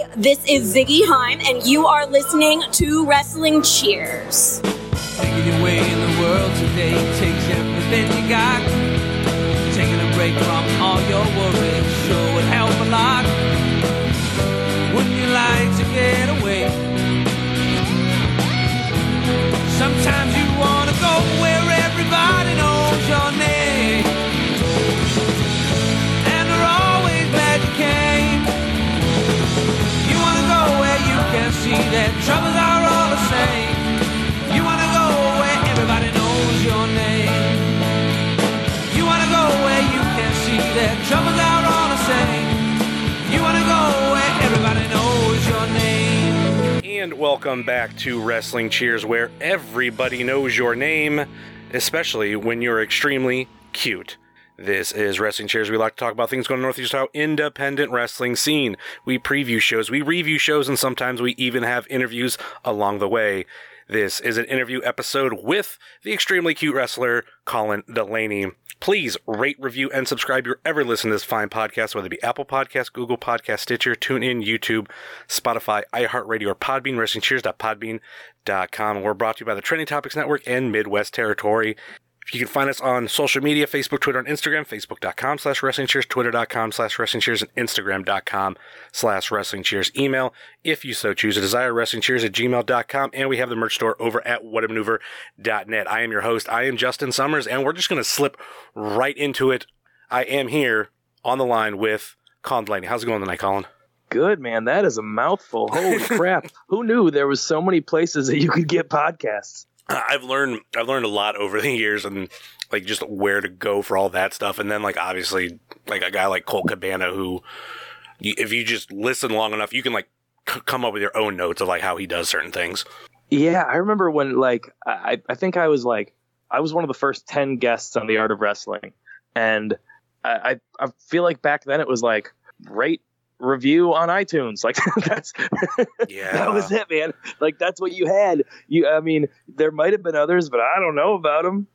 Hi, this is Ziggy Heim, and you are listening to Wrestling Cheers. Way in the world today takes everything you got. Taking a break from all your worries sure would help a lot. Wouldn't you like to get away? Sometimes welcome back to Wrestling Cheers, where everybody knows your name, especially when you're extremely cute. This is Wrestling Cheers. We like to talk about things going on Northeast Ohio independent wrestling scene. We preview shows, we review shows, and sometimes we even have interviews along the way. This is an interview episode with the extremely cute wrestler Colin Delaney. Please rate, review, and subscribe your ever listen to this fine podcast, whether it be Apple Podcast, Google Podcast, Stitcher, TuneIn, YouTube, Spotify, iHeartRadio, or Podbean, WrestlingCheers.podbean.com. We're brought to you by the Trending Topics Network and Midwest Territory. You can find us on social media, Facebook, Twitter, and Instagram, facebook.com slash wrestling cheers, twitter.com slash wrestling cheers, and instagram.com slash wrestling cheers. Email, if you so choose, a desire wrestling cheers at gmail.com. And we have the merch store over at whatamaneuver.net. I am your host. I am Justin Summers, and we're just going to slip right into it. I am here on the line with Colin Delaney. How's it going tonight, Colin? Good man, that is a mouthful. Holy crap! Who knew there was so many places that you could get podcasts? I've learned I've learned a lot over the years and like just where to go for all that stuff and then like obviously like a guy like Colt Cabana who if you just listen long enough you can like c- come up with your own notes of like how he does certain things. Yeah, I remember when like I I think I was like I was one of the first ten guests on the Art of Wrestling, and I I, I feel like back then it was like rate review on iTunes. Like that's Yeah. that was it, man. Like that's what you had. You, I mean, there might have been others, but I don't know about them.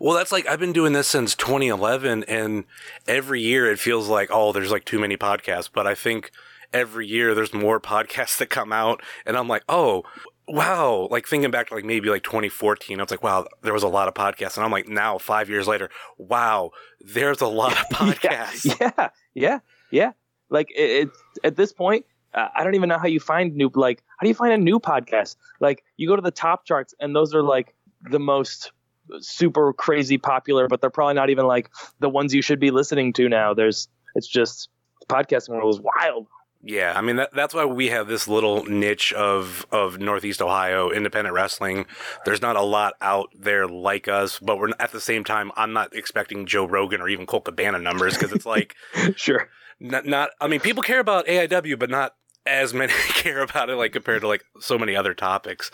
Well, that's like I've been doing this since 2011 and every year it feels like oh there's like too many podcasts, but I think every year there's more podcasts that come out and I'm like, "Oh, wow, like thinking back to like maybe like 2014, I was like, wow, there was a lot of podcasts. And I'm like, now, five years later, wow, there's a lot of podcasts. Yeah, yeah, yeah, yeah. Like it, at this point, uh, I don't even know how you find new. Like, how do you find a new podcast? Like, you go to the top charts, and those are like the most super crazy popular, but they're probably not even like the ones you should be listening to now. There's, it's just podcasting world is wild. Yeah, I mean that, that's why we have this little niche of of Northeast Ohio independent wrestling. There's not a lot out there like us, but we're at the same time. I'm not expecting Joe Rogan or even Colt Cabana numbers because it's like Sure. Not, not. I mean, people care about AIW, but not as many care about it like compared to like so many other topics.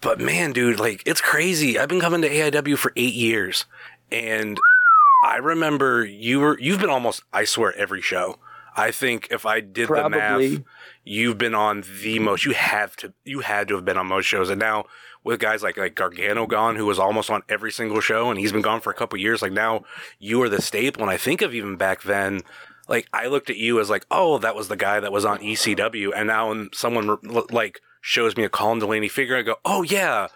But man, dude, like it's crazy. I've been coming to AIW for eight years, and I remember you were you've been almost I swear every show. I think if I did the math, you've been on the most. You have to. You had to have been on most shows, and now with guys like like Gargano gone, who was almost on every single show, and he's been gone for a couple years. Like now, you are the staple. And I think of even back then, like I looked at you as like, oh, that was the guy that was on ECW, and now when someone like shows me a Colin Delaney figure, I go, oh yeah.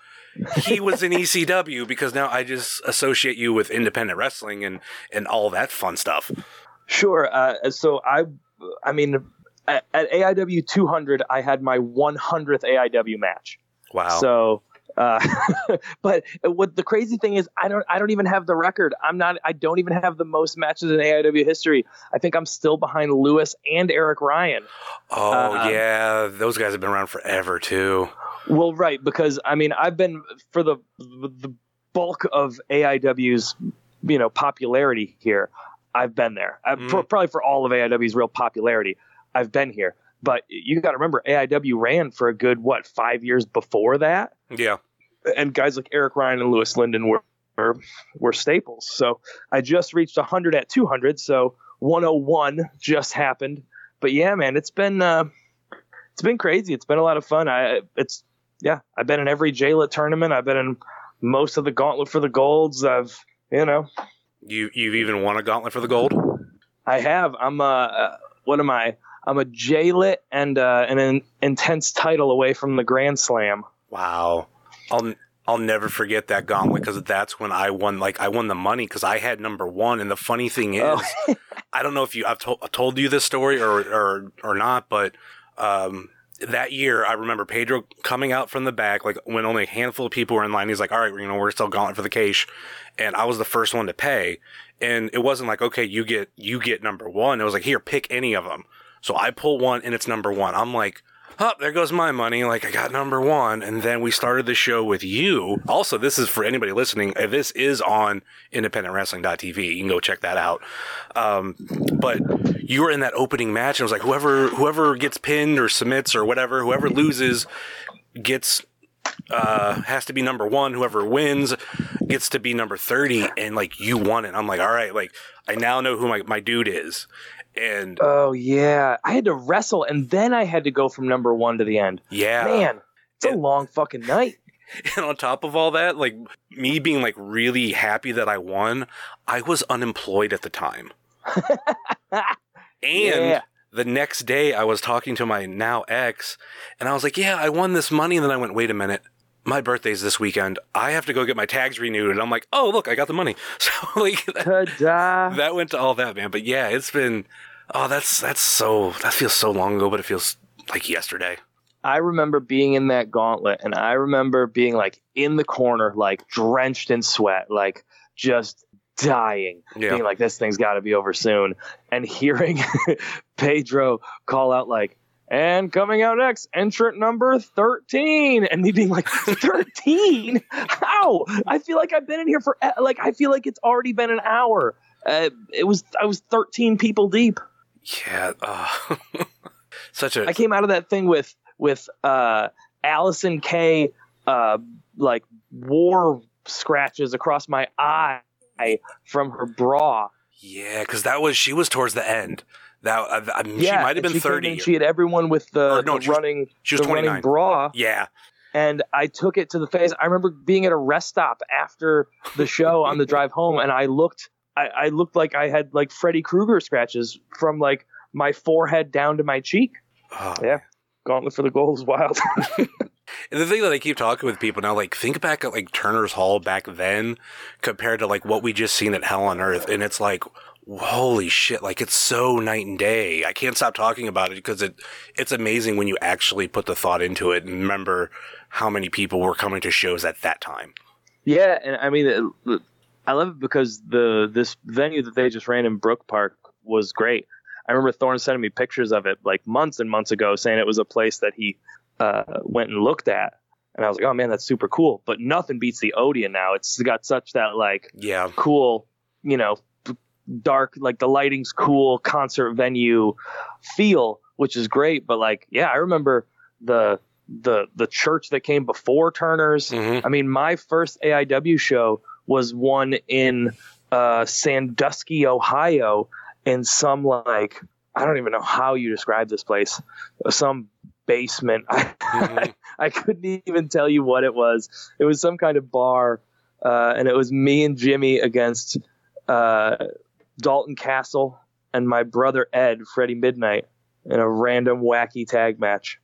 he was in ECW because now I just associate you with independent wrestling and and all that fun stuff. Sure. Uh, so I, I mean, at, at AIW 200, I had my 100th AIW match. Wow. So, uh, but what the crazy thing is, I don't, I don't even have the record. I'm not, I don't even have the most matches in AIW history. I think I'm still behind Louis and Eric Ryan. oh um, yeah, those guys have been around forever too. Well, right, because I mean, I've been for the the bulk of AIW's you know popularity here. I've been there. I've, Mm. probably for all of AIW's real popularity, I've been here. But you got to remember, AIW ran for a good what five years before that, Yeah. and guys like Eric Ryan and Louis Lyndon were were, were staples. So I just reached 100 at 200. So 101 just happened. But yeah, man, it's been uh, it's been crazy. It's been a lot of fun. I it's yeah, I've been in every JLIT tournament. I've been in most of the Gauntlet for the Golds. I've you know You you've even won a gauntlet for the gold. I have. I'm uh, uh what am I? I'm a J-lit and uh, and an intense title away from the Grand Slam. Wow. I'll I'll never forget that gauntlet because that's when I won. Like I won the money because I had number one. And the funny thing is, Oh. I don't know if you I've told told you this story or or or not, but um, that year I remember Pedro coming out from the back like when only a handful of people were in line. He's like, "All right, you know, we're still gauntlet for the cash," and I was the first one to pay. And it wasn't like, "Okay, you get you get number one." It was like, "Here, pick any of them." So I pull one and it's number one. I'm like, oh, there goes my money. Like I got number one. And then we started the show with you. Also, this is for anybody listening. uh, This is on independentwrestling.tv. You can go check that out. Um, but you were in that opening match and it was like whoever, whoever gets pinned or submits or whatever, whoever loses gets uh has to be number one whoever wins gets to be number 30 and like you won it i'm like all right like i now know who my, my dude is and Oh yeah, I had to wrestle and then I had to go from number one to the end. yeah Man, it's a long fucking night. And on top of all that, like me being like really happy that I won, I was unemployed at the time. and Yeah. the next day I was talking to my now ex and I was like, "Yeah, I won this money." And then I went, "Wait a minute. My birthday's this weekend. I have to go get my tags renewed." And I'm like, "Oh, look, I got the money." So like that, that went to all that, man. But yeah, it's been oh, that's that's so that feels so long ago, but it feels like yesterday. I remember being in that gauntlet and I remember being like in the corner, like drenched in sweat, like just dying, Yeah. being like, this thing's got to be over soon. And hearing Pedro call out, like, and coming out next, entrant number 13. And me being like, 13? How? I feel like I've been in here for, like, I feel like it's already been an hour. Uh, it was, I was 13 people deep. Yeah. Uh, such a I came out of that thing with with uh, Allysin Kay. Uh, like war scratches across my eye from her bra. Yeah, because that was she was towards the end. That uh, I mean, she might have been came thirty. in, she had everyone with the, no, the she was- running she was the running bra, Yeah, and I took it to the face. I remember being at a rest stop after the show on the drive home, and I looked. I, I looked like I had like Freddy Krueger scratches from like my forehead down to my cheek. Oh, Yeah. Gauntlet for the gold is wild. And the thing that I keep talking with people now, like think back at like Turner's Hall back then, compared to like what we just seen at Hell on Earth, and it's like, holy shit! Like it's so night and day. I can't stop talking about it because it it's amazing when you actually put the thought into it and remember how many people were coming to shows at that time. Yeah, and I mean, I love it because the this venue that they just ran in Brook Park was great. I remember Thorne sending me pictures of it like months and months ago, saying it was a place that he uh, went and looked at, and I was like, oh man, that's super cool. But nothing beats the Odeon now. It's got such that like Yeah, cool, you know, dark, like the lighting's cool concert venue feel, which is great. But like, yeah, I remember the the the church that came before Turner's. Mhm. I mean, my first AIW show was one in uh, Sandusky, Ohio, in some like I don't even know how you describe this place, some basement. Mhm. I couldn't even tell you what it was. It was some kind of bar, uh, and it was me and Jimmy against uh, Dalton Castle and my brother Ed, Freddie Midnight, in a random wacky tag match.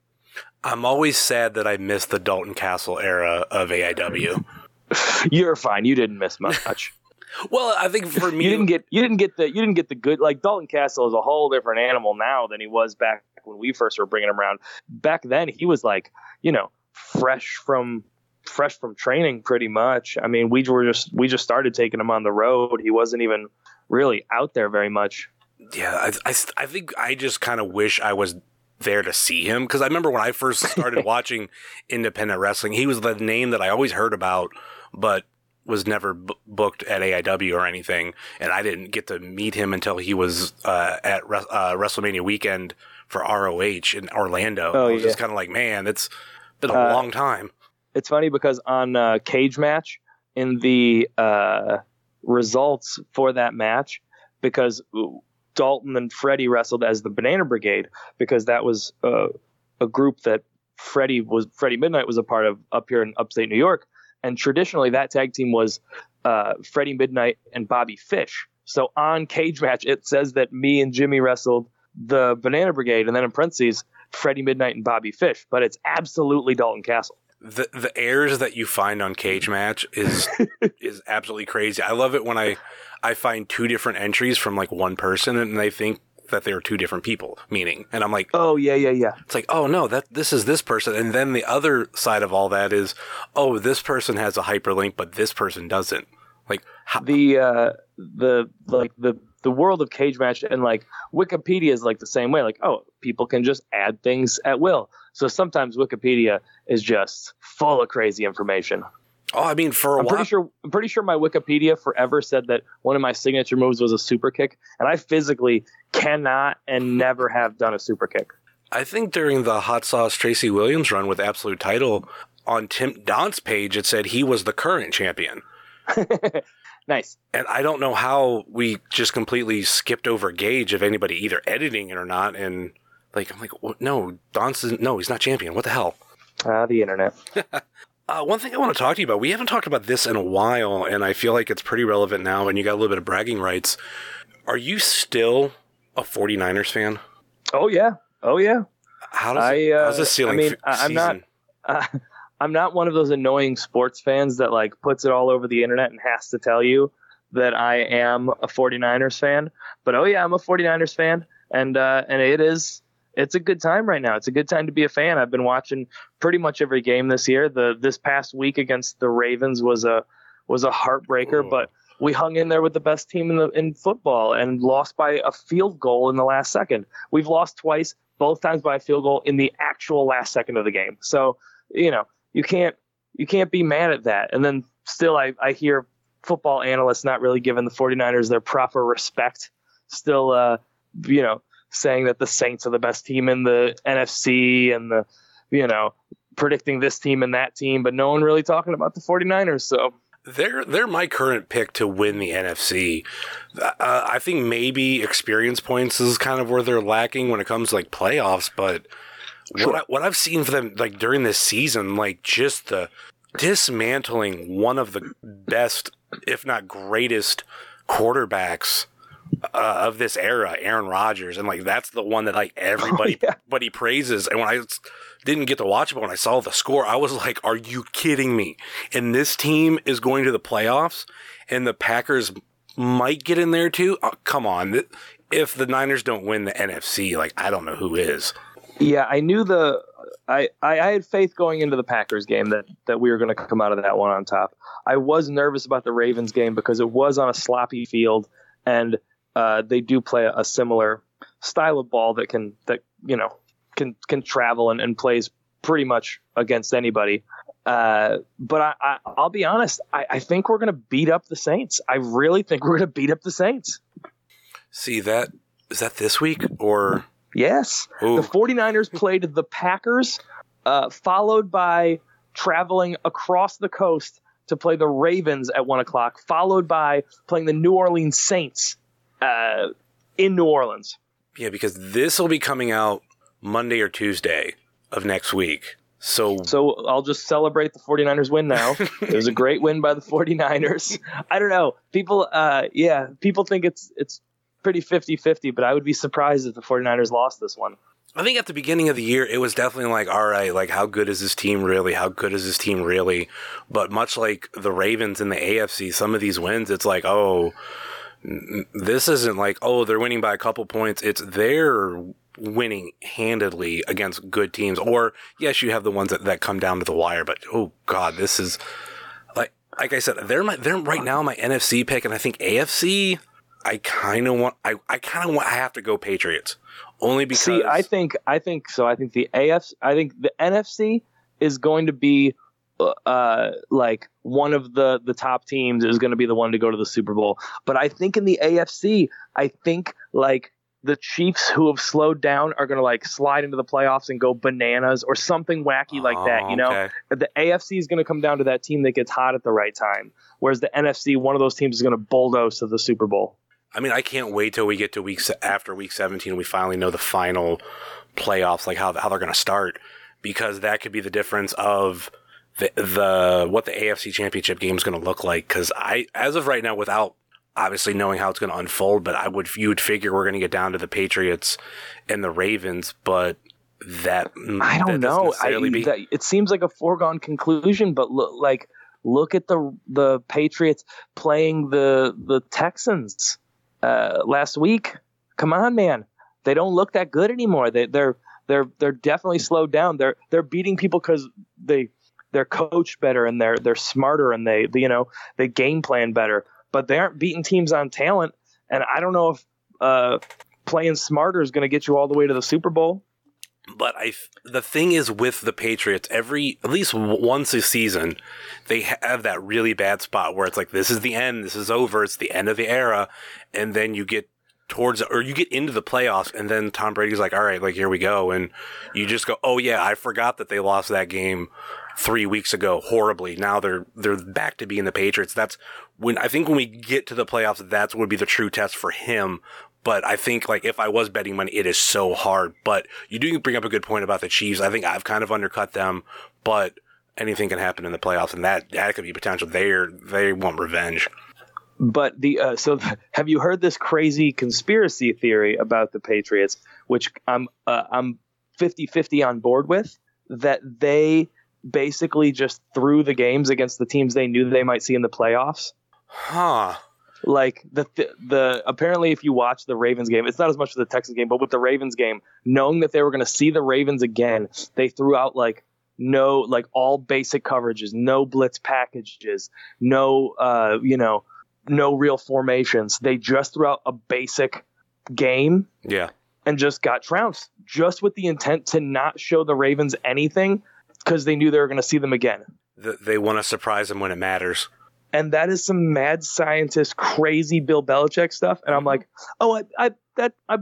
I'm always sad that I missed the Dalton Castle era of AIW. You're fine. You didn't miss much. Well, I think for me, you didn't get you didn't get the you didn't get the good like Dalton Castle is a whole different animal now than he was back when we first were bringing him around. Back then he was like you know fresh from fresh from training pretty much. I mean we were just we just started taking him on the road. He wasn't even really out there very much. Yeah, I, I, I think I just kind of wish I was there to see him because I remember when I first started watching independent wrestling, he was the name that I always heard about, but was never b- booked at AIW or anything, and I didn't get to meet him until he was uh, at Re- uh, WrestleMania weekend for ROH in Orlando. Oh, I was just kind of like, man, it's been a Uh, long time. It's funny because on uh, Cage Match in the uh, results for that match, because Dalton and Freddie wrestled as the Banana Brigade, because that was uh, a group that Freddie was Freddie Midnight was a part of up here in upstate New York, and traditionally that tag team was uh, Freddie Midnight and Bobby Fish. So on Cage Match, it says that me and Jimmy wrestled the Banana Brigade, and then in parentheses, Freddie Midnight and Bobby Fish. But it's absolutely Dalton Castle. The the airs that you find on Cage Match is is absolutely crazy. I love it when I I find two different entries from like one person and they think that they're two different people, meaning. And I'm like, Oh yeah, yeah, yeah. it's like, oh no, that this is this person. And then the other side of all that is, oh, this person has a hyperlink, but this person doesn't. Like, how, the uh the like the the world of cage match and like wikipedia is like the same way like oh people can just add things at will so sometimes wikipedia is just full of crazy information oh, I mean, for a i'm while, pretty sure i'm pretty sure my wikipedia forever said that one of my signature moves was a super kick and i physically cannot and never have done a super kick I think during the Hot Sauce Tracy Williams run with Absolute Title on Tim Donst page, it said he was the current champion. nice And I don't know how we just completely skipped over Gage of anybody either editing it or not. And like, I'm like, what? no, Donst no, he's not champion. What the hell? ah the internet Uh, one thing I want to talk to you about, we haven't talked about this in a while, and I feel like it's pretty relevant now, and you got a little bit of bragging rights. Are you still a 49ers fan? oh yeah oh yeah How does, I, it, how's uh, this ceiling I mean, f- I'm not- uh, I'm not one of those annoying sports fans that like puts it all over the internet and has to tell you that I am a 49ers fan. But oh yeah, I'm a 49ers fan and uh and it is it's a good time right now. It's a good time to be a fan. I've been watching pretty much every game this year. The this past week against the Ravens was a was a heartbreaker, Ooh. but we hung in there with the best team in the in football and lost by a field goal in the last second. We've lost twice, both times by a field goal in the actual last second of the game. So, you know, you can't you can't be mad at that. And then still I, I hear football analysts not really giving the 49ers their proper respect. Still uh you know, saying that the Saints are the best team in the NFC and the you know, predicting this team and that team, but no one really talking about the 49ers. So They're they're my current pick to win the NFC. Uh, I think maybe experience points is kind of where they're lacking when it comes to like playoffs. But what I, what I've seen for them like during this season, like just the dismantling one of the best, if not greatest, quarterbacks uh, of this era, Aaron Rodgers, and like that's the one that like everybody yeah. everybody praises. And when I didn't get to watch it, but when I saw the score, I was like, "Are you kidding me?" And this team is going to the playoffs, and the Packers might get in there too. Oh, come on, if the Niners don't win the NFC, like I don't know who is. Yeah, I knew the I, I, I had faith going into the Packers game that, that we were going to come out of that one on top. I was nervous about the Ravens game because it was on a sloppy field, and uh, they do play a, a similar style of ball that can that you know can can travel and, and plays pretty much against anybody. Uh, but I, I, I'll be honest, I, I think we're going to beat up the Saints. I really think we're going to beat up the Saints. See that is that this week or Yes. Ooh. The 49ers played the Packers, uh, followed by traveling across the coast to play the Ravens at 1 o'clock, followed by playing the New Orleans Saints uh, in New Orleans. yeah? Because this will be coming out Monday or Tuesday of next week. So So I'll just celebrate the 49ers win now. it was a great win by the 49ers. I don't know. People, uh, yeah, people think it's it's pretty 50 50, but I would be surprised if the 49ers lost this one. I think at the beginning of the year, it was definitely like, all right, like how good is this team really? How good is this team really? But much like the Ravens in the AFC, some of these wins, it's like, oh, this isn't like, oh, they're winning by a couple points. It's they're winning handedly against good teams. Or yes, you have the ones that, that come down to the wire, but oh god, this is like like I said, they're my they're right now my NFC pick, and I think AFC. I kind of want. I, I kind of want. I have to go Patriots only because. See, I think I think so. I think the AFC, I think the NFC is going to be uh, like one of the the top teams is going to be the one to go to the Super Bowl. But I think in the AFC, I think like the Chiefs who have slowed down are going to like slide into the playoffs and go bananas or something wacky like that. You know, Oh, okay. the AFC is going to come down to that team that gets hot at the right time, whereas the NFC, one of those teams is going to bulldoze to the Super Bowl. I mean, I can't wait till we get to weeks after week 17. We finally know the final playoffs, like how how they're going to start, because that could be the difference of the the what the AFC Championship game is going to look like. Because I, as of right now, without obviously knowing how it's going to unfold, but I would you would figure we're going to get down to the Patriots and the Ravens, but that I don't that know. I, be- that, it seems like a foregone conclusion, but look, like look at the the Patriots playing the the Texans uh, last week. Come on, man. They don't look that good anymore. They, they're they're they're definitely slowed down. They're they're beating people because they they're coached better and they're they're smarter and they you know they game plan better. But they aren't beating teams on talent. And I don't know if uh, playing smarter is going to get you all the way to the Super Bowl. But I, the thing is with the Patriots, every at least once a season, they have that really bad spot where it's like this is the end, this is over, it's the end of the era, and then you get towards or you get into the playoffs, and then Tom Brady's like, all right, like here we go, and you just go, oh yeah, I forgot that they lost that game three weeks ago horribly. Now they're they're back to being the Patriots. That's when I think when we get to the playoffs, that's would be the true test for him. But I think like if I was betting money, it is so hard. But you do bring up a good point about the Chiefs. I think I've kind of undercut them, but anything can happen in the playoffs, and that that could be potential. They're they want revenge. But the uh, so have you heard this crazy conspiracy theory about the Patriots, which I'm uh, I'm 50-50 on board with that they basically just threw the games against the teams they knew they might see in the playoffs. Huh. Like the the apparently if you watch the Ravens game, it's not as much as the Texans game, but with the Ravens game, knowing that they were going to see the Ravens again, they threw out like no like all basic coverages, no blitz packages, no uh you know no real formations. They just threw out a basic game Yeah. and just got trounced, just with the intent to not show the Ravens anything because they knew they were going to see them again. Th- They want to surprise them when it matters. And that is some mad scientist, crazy Bill Belichick stuff. And I'm mm-hmm. like, oh, I, I that I,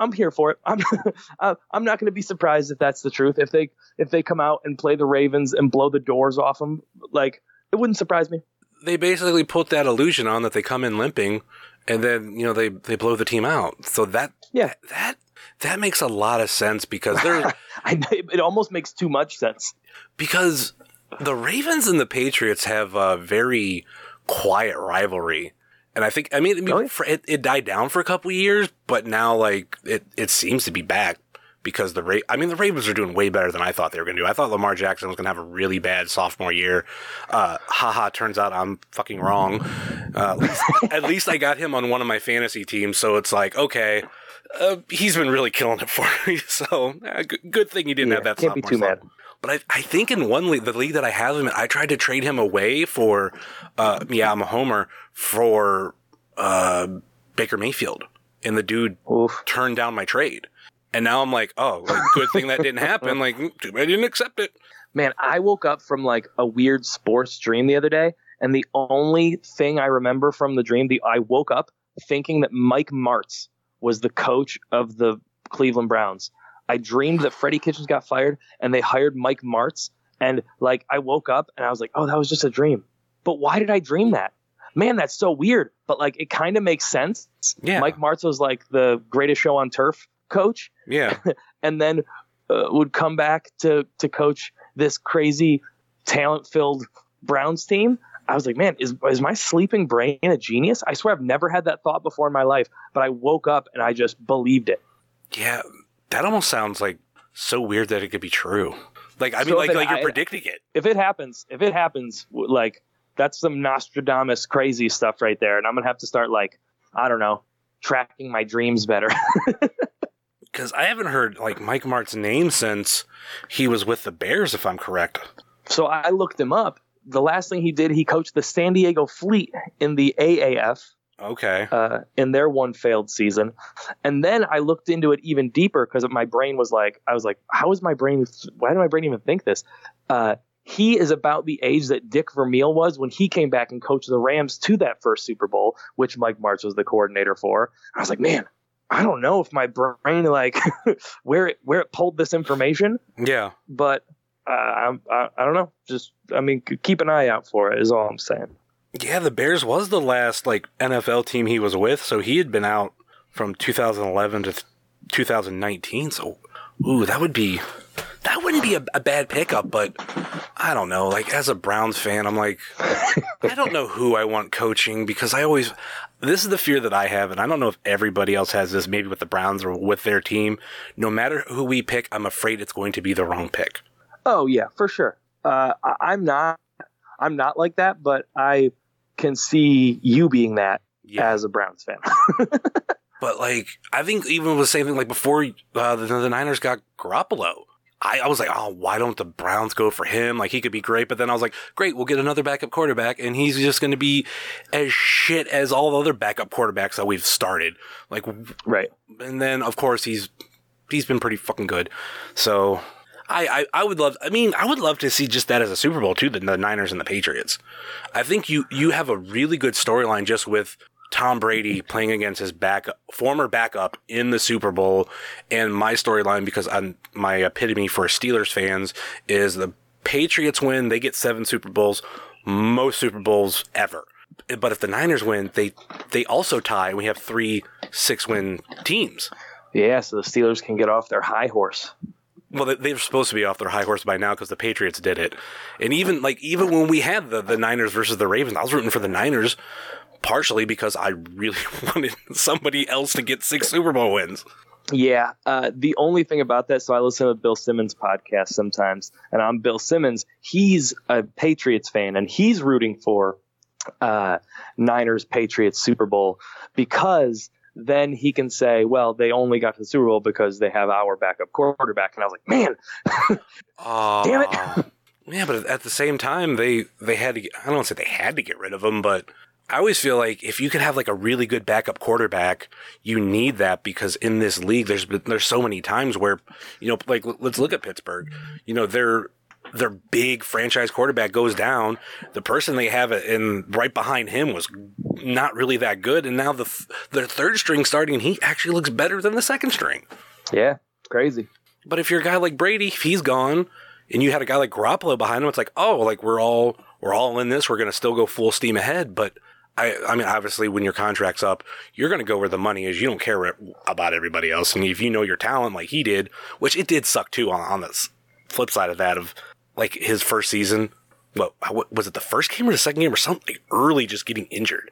I'm here for it. I'm, I- I'm not going to be surprised if that's the truth. If they if they come out and play the Ravens and blow the doors off them, like it wouldn't surprise me. They basically put that illusion on that they come in limping, and then you know they they blow the team out. So that Yeah. that that makes a lot of sense because they're I, it almost makes too much sense. because the Ravens and the Patriots have a very quiet rivalry. And I think, I mean, mean, Oh, it, it died down for a couple years, but now, like, it, it seems to be back because the Ra- I mean, the Ravens are doing way better than I thought they were going to do. I thought Lamar Jackson was going to have a really bad sophomore year. Uh, haha, turns out I'm fucking wrong. Uh, at, least, at least I got him on one of my fantasy teams, so it's like, okay, uh, he's been really killing it for me. So, uh, good, good thing he didn't Yeah, have that can't be too mad. But I, I think in one league, the league that I have him in, I tried to trade him away for, uh, yeah, I'm a homer for, uh, Baker Mayfield. And the dude Oof. turned down my trade. And now I'm like, oh, like, good thing that didn't happen. Like, mm, too bad I didn't accept it. Man, I woke up from like a weird sports dream the other day, and the only thing I remember from the dream, the I woke up thinking that Mike Martz was the coach of the Cleveland Browns. I dreamed that Freddie Kitchens got fired and they hired Mike Martz, and like I woke up and I was like, oh, that was just a dream. But why did I dream that? Man, that's so weird. But like, it kind of makes sense. Yeah. Mike Martz was like the greatest show on turf coach, Yeah. and then uh, would come back to to coach this crazy talent filled Browns team. I was like, man, is is my sleeping brain a genius? I swear I've never had that thought before in my life, but I woke up and I just believed it. Yeah. That almost sounds like so weird that it could be true. Like, I mean, So like, it- like you're I- predicting it. If it happens, if it happens, like that's some Nostradamus crazy stuff right there, and I'm gonna have to start like I don't know, tracking my dreams better. Because I haven't heard, like, Mike Martz's name since he was with the Bears, if I'm correct. So I looked him up. The last thing he did, he coached the San Diego Fleet in the AAF. Okay. uh, in their one failed season. And then I looked into it even deeper because my brain was like, I was like, how is my brain? Why did my brain even think this? Uh, he is about the age that Dick Vermeil was when he came back and coached the Rams to that first Super Bowl, which Mike Martz was the coordinator for. I was like, man, I don't know if my brain like where it where it pulled this information, Yeah. but I, I I don't know. Just I mean, keep an eye out for it is all I'm saying. Yeah, the Bears was the last like NFL team he was with, so he had been out from 2011 to 2019. So, ooh, that would be that would wouldn't be a, a bad pickup, but I don't know. Like as a Browns fan, I'm like, I don't know who I want coaching because I always. This is the fear that I have, and I don't know if everybody else has this. Maybe with the Browns or with their team. No matter who we pick, I'm afraid it's going to be the wrong pick. Oh yeah, for sure. Uh, I, I'm not. I'm not like that, but I can see you being that Yeah. as a Browns fan. But like, I think even with the same thing, like before uh, the, the Niners got Garoppolo, I, I was like, oh, why don't the Browns go for him? Like he could be great. But then I was like, great, we'll get another backup quarterback, and he's just going to be as shit as all the other backup quarterbacks that we've started. Like, right. and then of course he's he's been pretty fucking good. So. I, I, I would love I mean I would love to see just that as a Super Bowl too the, the Niners and the Patriots. I think you you have a really good storyline just with Tom Brady playing against his back former backup in the Super Bowl, and my storyline because I'm my epitome for Steelers fans is the Patriots win, they get seven Super Bowls, most Super Bowls ever. But if the Niners win, they they also tie, and we have three six win teams. Yeah, so the Steelers can get off their high horse. Well, they- they're supposed to be off their high horse by now because the Patriots did it, and even like even when we had the the Niners versus the Ravens, I was rooting for the Niners partially because I really wanted somebody else to get six Super Bowl wins. Yeah, uh, the only thing about that, so I listen to Bill Simmons' podcast sometimes, and I'm Bill Simmons. He's a Patriots fan, and he's rooting for uh, Niners Patriots Super Bowl because then he can say, well, they only got to the Super Bowl because they have our backup quarterback. And I was like, man, Oh, Damn it. yeah, but at the same time, they they had to. Get, I don't want to say they had to get rid of him, but I always feel like if you could have like a really good backup quarterback, you need that because in this league, there's been, there's so many times where you know, like let's look at Pittsburgh. You know, their their big franchise quarterback goes down. The person they have in right behind him was not really that good, and now the th- the third string starting, and he actually looks better than the second string. yeah, crazy. But if you're a guy like Brady, if he's gone, and you had a guy like Garoppolo behind him, it's like, oh, like we're all we're all in this. We're gonna still go full steam ahead. But I, I mean, obviously, when your contract's up, you're gonna go where the money is. You don't care about everybody else. And if you know your talent, like he did, which it did suck too on on the flip side of that of like his first season. What, was it? The first game or the second game or something? Early, just getting injured.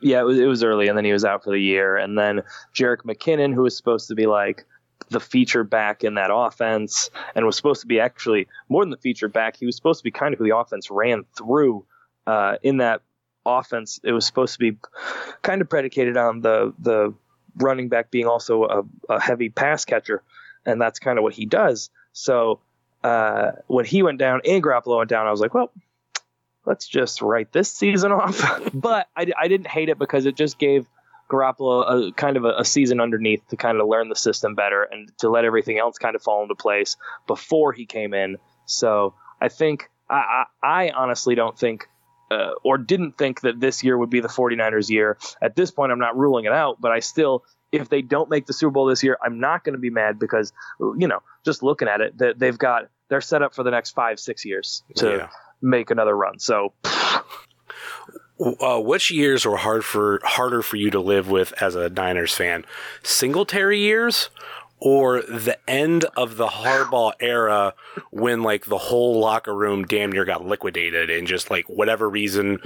Yeah, it was, it was early, and then he was out for the year. And then Jerick McKinnon, who was supposed to be like the feature back in that offense, and was supposed to be actually more than the feature back, he was supposed to be kind of who the offense ran through uh, in that offense. It was supposed to be kind of predicated on the the running back being also a, a heavy pass catcher, and that's kind of what he does. So uh, when he went down and Garoppolo went down, I was like, well, let's just write this season off. but I, I didn't hate it because it just gave Garoppolo a kind of a, a season underneath to kind of learn the system better and to let everything else kind of fall into place before he came in. So I think I, I, I honestly don't think. Uh, or didn't think that this year would be the 49ers year. At this point, I'm not ruling it out, but I still, if they don't make the Super Bowl this year, I'm not going to be mad because, you know, just looking at it, that they've got, they're set up for the next five, six years to Yeah. make another run. So Uh, which years were hard for harder for you to live with as a Niners fan? Singletary years or the end of the Harbaugh era when like the whole locker room damn near got liquidated and just like whatever reason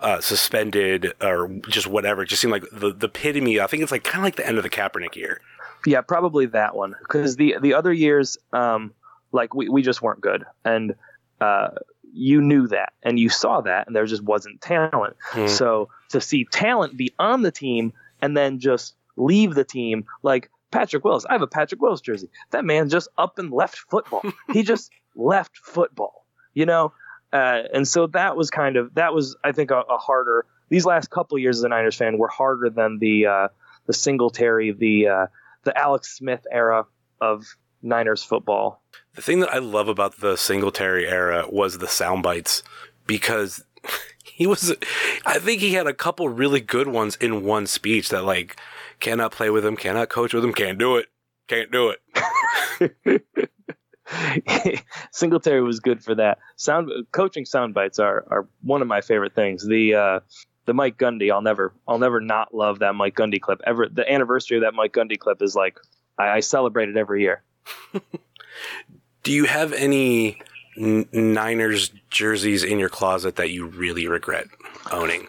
uh, suspended or just whatever. It just seemed like the the epitome. I think it's like kind of like the end of the Kaepernick year. yeah, probably that one because the the other years, um, like we we just weren't good, and uh, you knew that and you saw that, and there just wasn't talent. Hmm. So to see talent be on the team and then just leave the team, like Patrick Willis, I have a Patrick Willis jersey. That man just up and left football. he just left football, you know. Uh, and so that was kind of that was I think a, a harder. These last couple years as a Niners fan were harder than the uh, the Singletary, the uh, the Alex Smith era of Niners football. The thing that I love about the Singletary era was the sound bites because he was I think he had a couple really good ones in one speech that like cannot play with him, cannot coach with him, can't do it. Can't do it. Singletary was good for that. Sound coaching sound bites are, are one of my favorite things. The uh, the Mike Gundy, I'll never I'll never not love that Mike Gundy clip. Ever the anniversary of that Mike Gundy clip is like I, I celebrate it every year. Do you have any Niners jerseys in your closet that you really regret owning?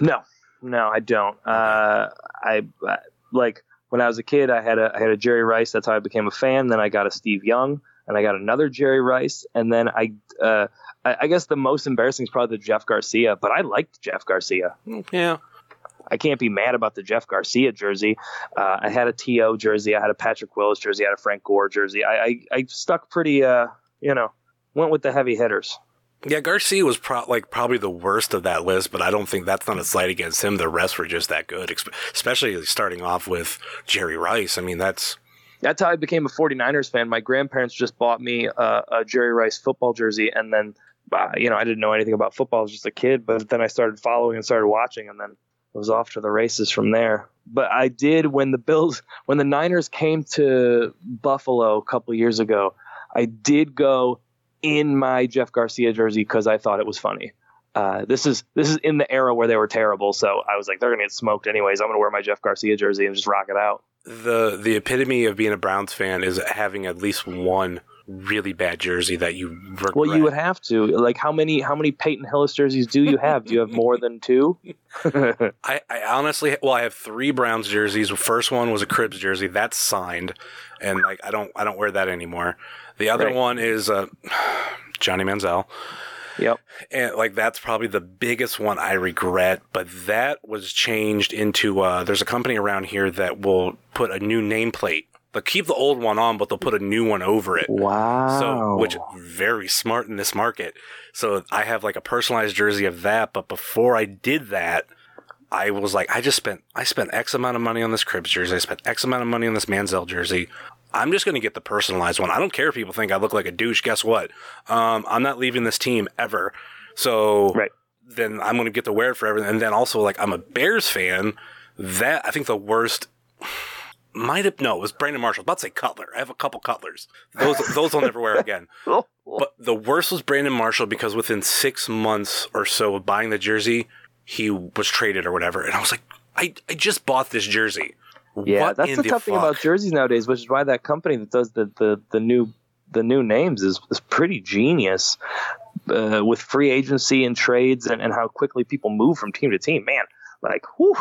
No, no, I don't. Uh, I, I like when I was a kid, I had a I had a Jerry Rice. That's how I became a fan. Then I got a Steve Young, and I got another Jerry Rice, and then I. Uh, I, I guess the most embarrassing is probably the Jeff Garcia, but I liked Jeff Garcia. Yeah. I can't be mad about the Jeff Garcia jersey. Uh, I had a To jersey, I had a Patrick Willis jersey, I had a Frank Gore jersey. I I, I stuck pretty, uh, you know, went with the heavy hitters. Yeah, Garcia was pro- like probably the worst of that list, but I don't think that's not a slight against him. The rest were just that good, especially starting off with Jerry Rice. I mean, that's That's how I became a 49ers fan. My grandparents just bought me a, a Jerry Rice football jersey, and then, uh, you know, I didn't know anything about football. I was just a kid, but then I started following and started watching, and then it was off to the races from there. But I did when the Bills, when the Niners came to Buffalo a couple years ago, I did go in my Jeff Garcia jersey because I thought it was funny. Uh, this is this is in the era where they were terrible, so I was like, they're gonna get smoked anyways. I'm gonna wear my Jeff Garcia jersey and just rock it out. the the epitome of being a Browns fan is having at least one really bad jersey that you regret. Well, you would have to. Like, how many how many Peyton Hillis jerseys do you have? Do you have more than two? I, I honestly, well, I have three Browns jerseys. The first one was a Cribbs jersey that's signed, and like I don't I don't wear that anymore. The other Right. one is uh, Johnny Manziel. yep. and like that's probably the biggest one I regret. But that was changed into uh, there's a company around here that will put a new nameplate. They'll keep the old one on, but they'll put a new one over it. Wow. So, which very smart in this market. So I have like a personalized jersey of that. But before I did that, I was like, I just spent I spent X amount of money on this Cribbs jersey. I spent X amount of money on this Manziel jersey. I'm just going to get the personalized one. I don't care if people think I look like a douche. Guess what? Um, I'm not leaving this team ever. So Right. then I'm going to get to wear it forever. And then also, like, I'm a Bears fan. That I think the worst might have no, it was Brandon Marshall. I about to say Cutler. I have a couple Cutlers. Those those I'll never wear again. But the worst was Brandon Marshall because within six months or so of buying the jersey, he was traded or whatever. And I was like, I, I just bought this jersey. yeah, What that's the tough thing about jerseys nowadays, which is why that company that does the the, the new the new names is, is pretty genius uh, with free agency and trades and, and how quickly people move from team to team. Man, like, whew,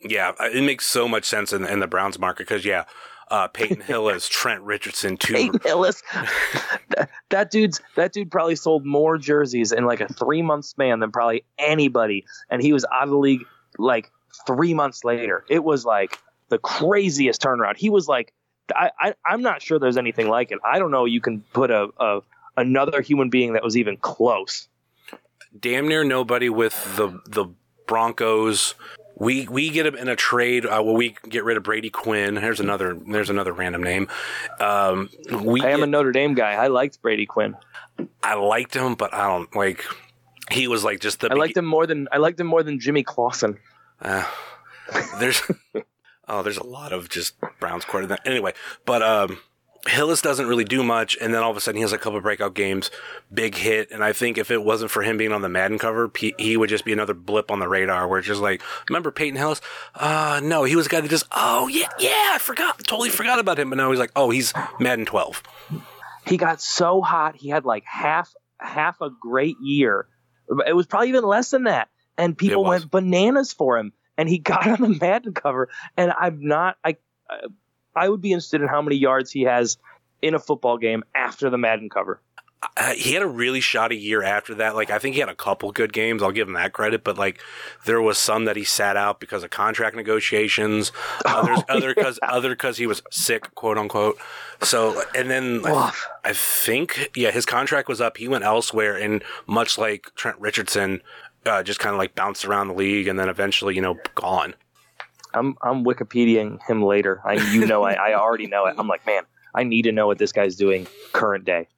Yeah, it makes so much sense in, in the Browns market because, yeah, uh, Peyton Hill is Trent Richardson, too. Peyton Hillis. that, that dude's that dude probably sold more jerseys in like a three month span than probably anybody, and he was out of the league like three months later. It was like the craziest turnaround. He was like, I, I I'm not sure there's anything like it. I don't know. You can put a, a another human being that was even close. damn near nobody with the the Broncos. We we get him in a trade. Uh, well, we get rid of Brady Quinn. There's another. There's another random name. Um, we I am a Notre Dame guy. I liked Brady Quinn. I liked him, but I don't like. He was like just the. I liked him more than I liked him more than Jimmy Clausen. Uh, there's oh, there's a lot of just Browns quarterback. Anyway, but um, Hillis doesn't really do much, and then all of a sudden he has a couple breakout games, big hit, and I think if it wasn't for him being on the Madden cover, P- he would just be another blip on the radar. Where it's just like, remember Peyton Hillis? Uh, no, he was a guy that just, oh yeah, yeah, I forgot, totally forgot about him, but now he's like, oh, he's Madden 12. he got so hot he had like half half a great year it was probably even less than that and people went bananas for him and he got on the madden cover and i'm not i I- i would be interested in how many yards he has in a football game after the madden cover uh, he had a really shoddy year after that. Like I think he had a couple good games. I'll give him that credit, but like there was some that he sat out because of contract negotiations. Others, other because other because he was sick, quote unquote. So and then I, I think yeah, his contract was up. He went elsewhere, and much like Trent Richardson, uh, just kind of like bounced around the league, and then eventually you know gone. I'm i'm wikipediaing him later i you know I, I already know it i'm like man i need to know what this guy's doing current day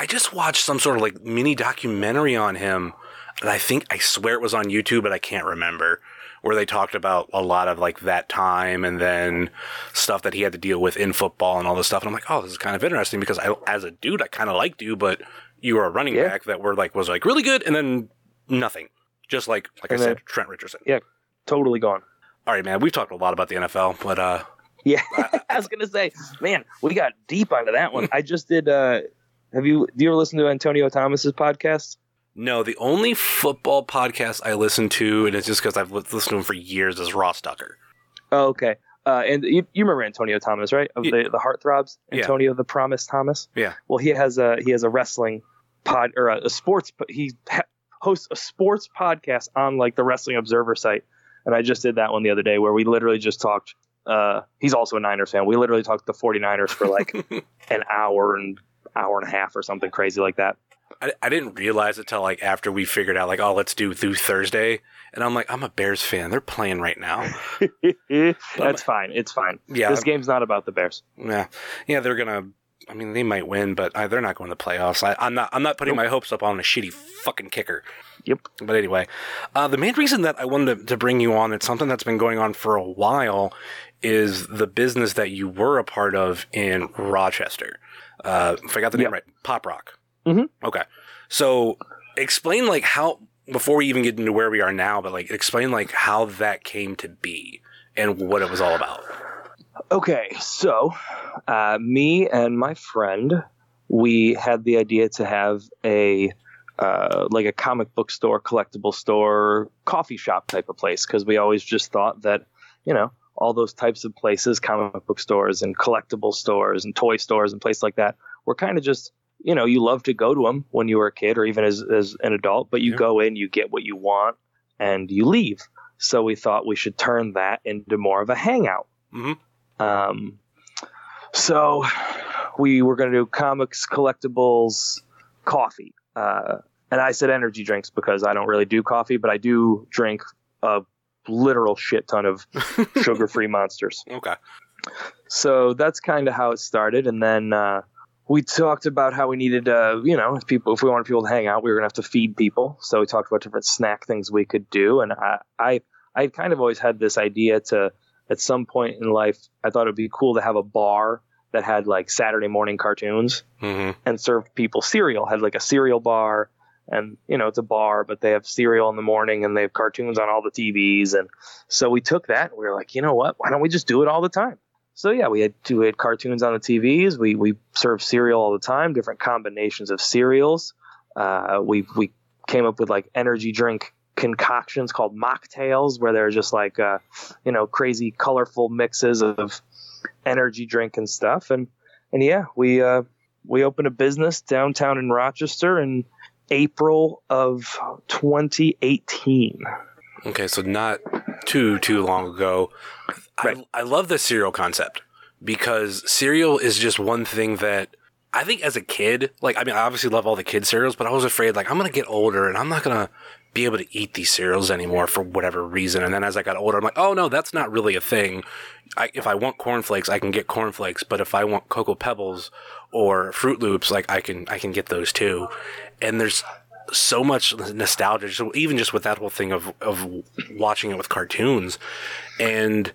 I just watched some sort of like mini documentary on him, and I think I swear it was on YouTube, but I can't remember. Where they talked about a lot of like that time and then stuff that he had to deal with in football and all this stuff. And I'm like, oh, this is kind of interesting because I, as a dude, I kind of liked you, but you were a running Yeah. back that were like was like really good and then nothing. Just like like And I then- said, Trent Richardson. Yeah. totally gone All right, man. We've talked a lot about the NFL, but uh, Yeah, I was gonna say, man, we got deep onto that one. I just did. uh Have you do you ever listen to Antonio Thomas's podcast? No, the only football podcast I listen to, and it's just because I've listened to him for years, is Ross Tucker. Oh, okay. Uh, and you, you remember Antonio Thomas, right? Of the the Heartthrobs, Yeah. Antonio the Promise Thomas. Yeah. Well, he has a he has a wrestling pod or a, a sports. He ha- hosts a sports podcast on like the Wrestling Observer site, and I just did that one the other day where we literally just talked. Uh, he's also a Niners fan. We literally talked the 49ers for like an hour and hour and a half or something crazy like that. I, I didn't realize it till like after we figured out like, oh, let's do through Thursday, and I'm like, I'm a Bears fan. They're playing right now. That's fine. It's fine. Yeah, This game's not about the Bears. yeah, yeah. They're gonna. I mean, they might win, but I, they're not going to the playoffs. I, I'm not. I'm not putting my hopes up on a shitty fucking kicker. Yep. But anyway, uh, the main reason that I wanted to, to bring you on, it's something that's been going on for a while, is the business that you were a part of in Rochester. Uh, if I got the name Yep. right, Pop Rock. Mhm. Okay. So explain like how before we even get into where we are now, but like explain like how that came to be and what it was all about. Okay, so uh, me and my friend, we had the idea to have a uh, like a comic book store, collectible store, coffee shop type of place because we always just thought that you know all those types of places, comic book stores and collectible stores and toy stores and places like that, were kind of just you know you love to go to them when you were a kid or even as as an adult, but you Yeah. go in, you get what you want, and you leave. So we thought we should turn that into more of a hangout. Mhm. Um, so we were going to do comics, collectibles, coffee. Uh, and I said energy drinks because I don't really do coffee, but I do drink a literal shit ton of sugar free monsters. Okay. So that's kind of how it started. And then uh, we talked about how we needed, uh, you know, if people, if we wanted people to hang out, we were gonna have to feed people. So we talked about different snack things we could do. And I, I, I kind of always had this idea to, at some point in life, I thought it'd be cool to have a bar that had like Saturday morning cartoons hmm and served people cereal. Had like a cereal bar, and you know it's a bar, but they have cereal in the morning and they have cartoons on all the TVs. And so we took that and we were like, you know what? Why don't we just do it all the time? So yeah, we had we had cartoons on the TVs. We we served cereal all the time, different combinations of cereals. Uh, we we came up with like energy drink concoctions called mocktails, where they're just like uh, you know crazy colorful mixes of energy drink and stuff. And and yeah, we uh, we opened a business downtown in Rochester in April of 2018. Okay, so not too too long ago. Right. I I love the cereal concept because cereal is just one thing that I think as a kid, like I mean, I obviously love all the kid cereals, but I was afraid like I'm gonna get older and I'm not gonna be able to eat these cereals anymore for whatever reason. And then as I got older, I'm like, oh no, that's not really a thing. I, if I want cornflakes, I can get cornflakes, but if I want cocoa pebbles or Fruit Loops, like I can I can get those too. And there's so much nostalgia, so even just with that whole thing of of watching it with cartoons, and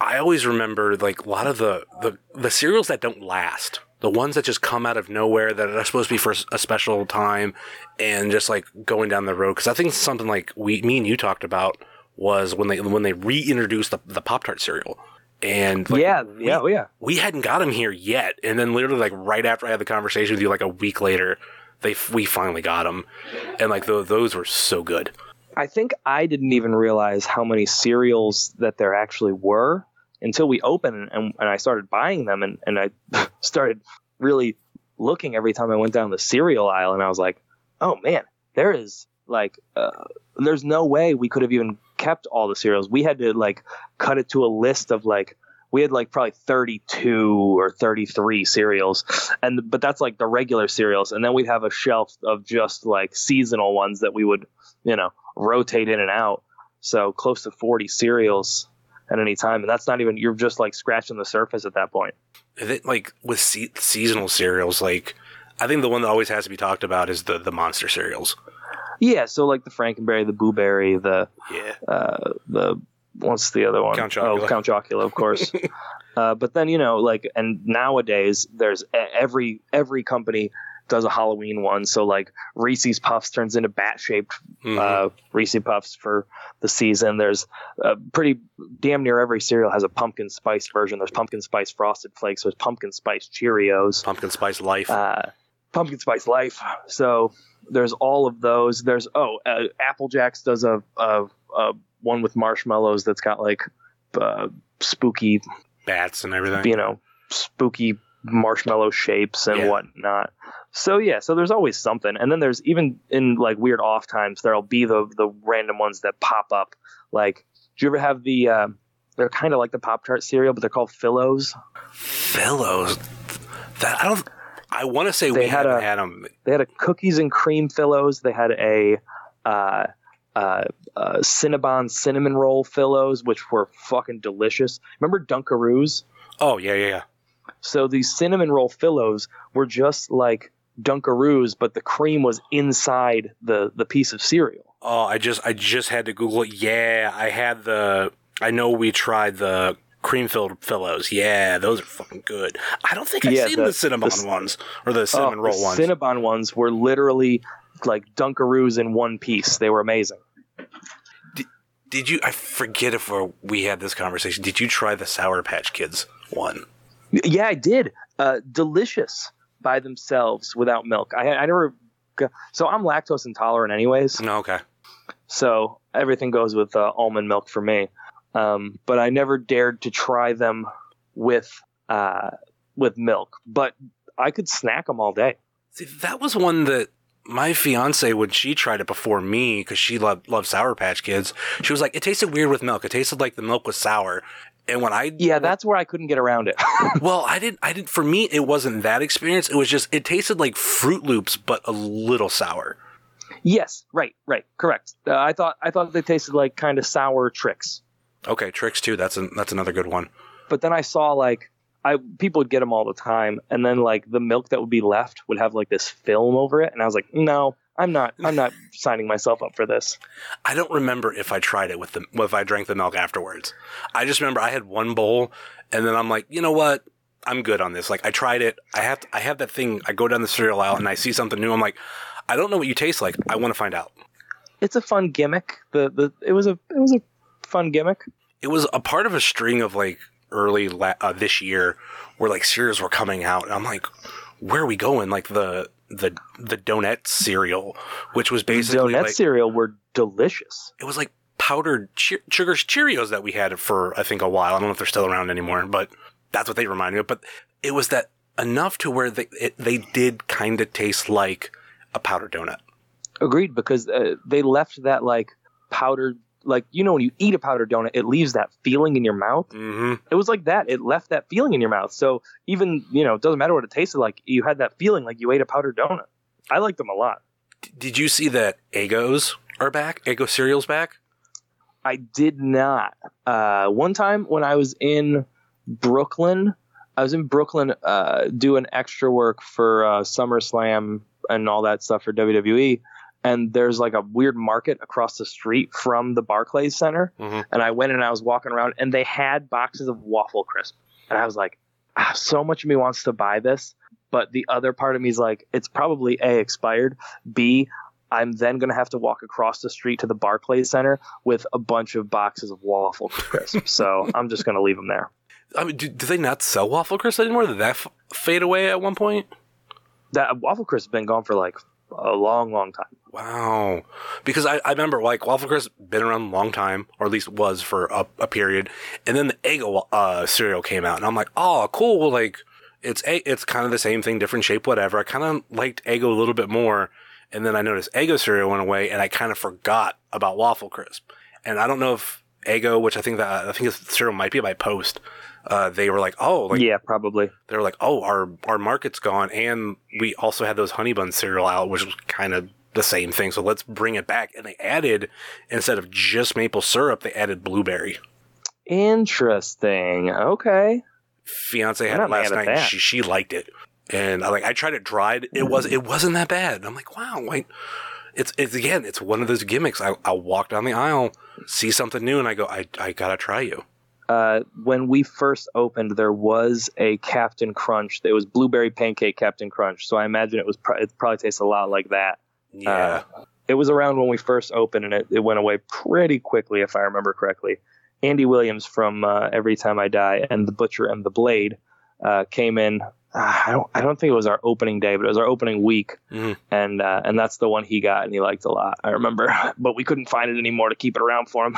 I always remember like a lot of the the the cereals that don't last, the ones that just come out of nowhere that are supposed to be for a special time, and just like going down the road. Because I think something like we, me and you talked about was when they when they reintroduced the the Pop Tart cereal. And like, yeah, yeah, oh, yeah. we hadn't got them here yet. And then literally like right after I had the conversation with you, like a week later, they we finally got them, and like tho- those were so good. I think I didn't even realize how many cereals that there actually were until we opened and, and I started buying them and, and I started really looking every time I went down the cereal aisle and I was like, oh man, there is like, uh, there's no way we could have even kept all the cereals. We had to like cut it to a list of like, we had like probably 32 or 33 cereals and but that's like the regular cereals and then we'd have a shelf of just like seasonal ones that we would you know rotate in and out. So close to 40 cereals at any time. And that's not even, you're just like scratching the surface at that point. Is it like with se- seasonal cereals, like I think the one that always has to be talked about is the the monster cereals. Yeah. So like the Frankenberry, the Boo Berry, the, Yeah, uh, the, what's the other one? Count Chocula. Oh, Count Chocula, of course. uh, but then, you know, like, and nowadays there's every, every company does a Halloween one. So like Reese's Puffs turns into bat shaped Mhm. uh, Reese Puffs for the season. There's uh, pretty damn near every cereal has a pumpkin spice version. There's pumpkin spice frosted flakes. There's pumpkin spice Cheerios. pumpkin spice life. Uh, pumpkin spice life. So there's all of those. There's oh, uh, Apple Jacks does a, a, a one with marshmallows that's got like uh, spooky, Bats and everything. you know, spooky marshmallow shapes and Yeah. whatnot. So yeah, so there's always something, and then there's even in like weird off times there'll be the the random ones that pop up. Like, do you ever have the? Uh, they're kind of like the Pop Tart cereal, but they're called Phillos. Fellows. That I don't. I want to say They we had a- had them. They had a cookies and cream Phillos. They had a uh, uh, uh, Cinnabon cinnamon roll Phillos, which were fucking delicious. Remember Dunkaroos? Oh yeah, yeah, yeah. So these cinnamon roll Phillos were just like Dunkaroos, but the cream was inside the the piece of cereal. Oh, I just I just had to Google it. Yeah, I had the. I know we tried the cream filled Phillos. Yeah, those are fucking good. I don't think I've Yeah, seen the- the, cinnamon the- ones or the cinnamon Oh, roll the ones. Cinnabon ones were literally like Dunkaroos in one piece. They were amazing. Did you? I forget if uh, we had this conversation. Did you try the Sour Patch Kids one? Yeah, I did. Uh, delicious by themselves without milk. I, I never. So I'm lactose intolerant, anyways. No, okay. So everything goes with uh, almond milk for me. Um, but I never dared to try them with uh, with milk. But I could snack them all day. See, that was one that my fiance, when she tried it before me, because she loved, loved Sour Patch Kids, she was like, it tasted weird with milk. It tasted like the milk was sour. And when I Yeah, that's where I couldn't get around it. well, I didn't. I didn't. For me, it wasn't that experience. It was just it tasted like Fruit Loops, but a little sour. yes, right, right, correct. Uh, I thought I thought they tasted like kind of sour tricks. Okay, tricks too. That's a, that's another good one. but then I saw like I people would get them all the time, and then like the milk that would be left would have like this film over it, and I was like, no, I'm not, I'm not signing myself up for this. I don't remember if I tried it with the if I drank the milk afterwards. I just remember I had one bowl, and then I'm like, you know what? I'm good on this. Like I tried it. I have to, I have that thing. I go down the cereal aisle and I see something new. I'm like, I don't know what you taste like. I want to find out. It's a fun gimmick. The the it was a it was a fun gimmick. It was a part of a string of like early la- uh, this year where like cereals were coming out, and I'm like, where are we going? Like the the the donut cereal, which was basically Donut like cereal were delicious. it was like powdered che- sugar Cheerios that we had for I think a while. I don't know if they're still around anymore, but that's what they remind me of. But it was that enough to where they it, they did kind of taste like a powdered donut. Agreed, because uh, they left that like powdered. Like you know when you eat a powdered donut, it leaves that feeling in your mouth. hmm It was like that. It left that feeling in your mouth. So even you know, it doesn't matter what it tasted like. You had that feeling like you ate a powdered donut. I liked them a lot. Did you see that Eggos are back? Eggo cereals back? I did not. Uh, one time when I was in Brooklyn, I was in Brooklyn uh, doing extra work for uh, SummerSlam and all that stuff for WWE. And there's like a weird market across the street from the Barclays Center. Mhm. And I went and I was walking around, and they had boxes of waffle crisp. And I was like, ah, so much of me wants to buy this. But the other part of me is like, it's probably A, expired. B, I'm then going to have to walk across the street to the Barclays Center with a bunch of boxes of waffle crisp. so I'm just going to leave them there. I mean, do, do they not sell waffle crisp anymore? Did that f- fade away at one point? That waffle crisp has been gone for like a long, long time. Wow. Because I, I remember like waffle crisp been around a long time, or at least was for a, a period, and then the Eggo uh, cereal came out, and I'm like, oh, cool. Like it's it's kind of the same thing, different shape, whatever. I kind of liked Eggo a little bit more, and then I noticed Eggo cereal went away, and I kind of forgot about waffle crisp. And I don't know if Eggo, which I think that I think the cereal might be by Post. Uh, they were like, oh, like yeah, probably. they were like, "Oh, our our market's gone, and we also had those honey bun cereal out, which was kind of the same thing. So let's bring it back." And they added instead of just maple syrup, they added blueberry. Interesting. Okay. Fiance had it last night. She she liked it, and I like I tried it dried. It was it wasn't that bad. I'm like, wow, like it's it's again, it's one of those gimmicks. I I walk down the aisle, see something new, and I go, I I gotta try you. Uh, when we first opened, there was a Captain Crunch. It was blueberry pancake Captain Crunch. So I imagine it was pro- it probably tastes a lot like that. Yeah, Uh, it was around when we first opened, and it, it went away pretty quickly, if I remember correctly. Andy Williams from uh, Every Time I Die and The Butcher and the Blade uh, came in I don't I don't think it was our opening day, but it was our opening week, Mhm. and uh, and that's the one he got and he liked a lot. I remember, but we couldn't find it anymore to keep it around for him.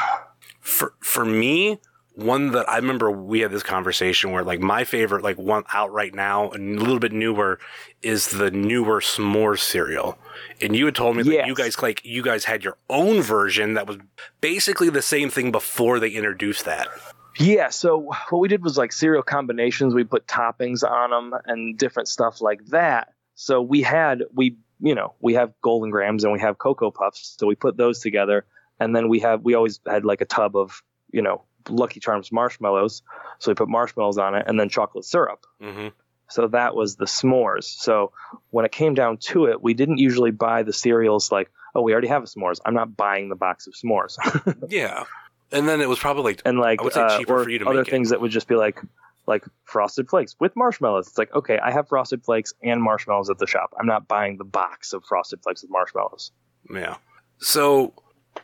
For for me, one that I remember we had this conversation where like my favorite, like one out right now and a little bit newer, is the newer s'mores cereal. And you had told me that Yes. you guys like you guys had your own version that was basically the same thing before they introduced that. Yeah, so what we did was like cereal combinations. We put toppings on them and different stuff like that. So we had we you know we have Golden Grams and we have Cocoa Puffs. So we put those together, and then we have we always had like a tub of you know Lucky Charms marshmallows. So we put marshmallows on it and then chocolate syrup. hmm So that was the s'mores. So when it came down to it, we didn't usually buy the cereals like, oh, we already have a s'mores. I'm not buying the box of s'mores. Yeah. And then it was probably like and like I would say uh, cheaper or for you to other make it. things that would just be like like frosted flakes with marshmallows. It's like, okay, I have frosted flakes and marshmallows at the shop. I'm not buying the box of frosted flakes with marshmallows. Yeah. So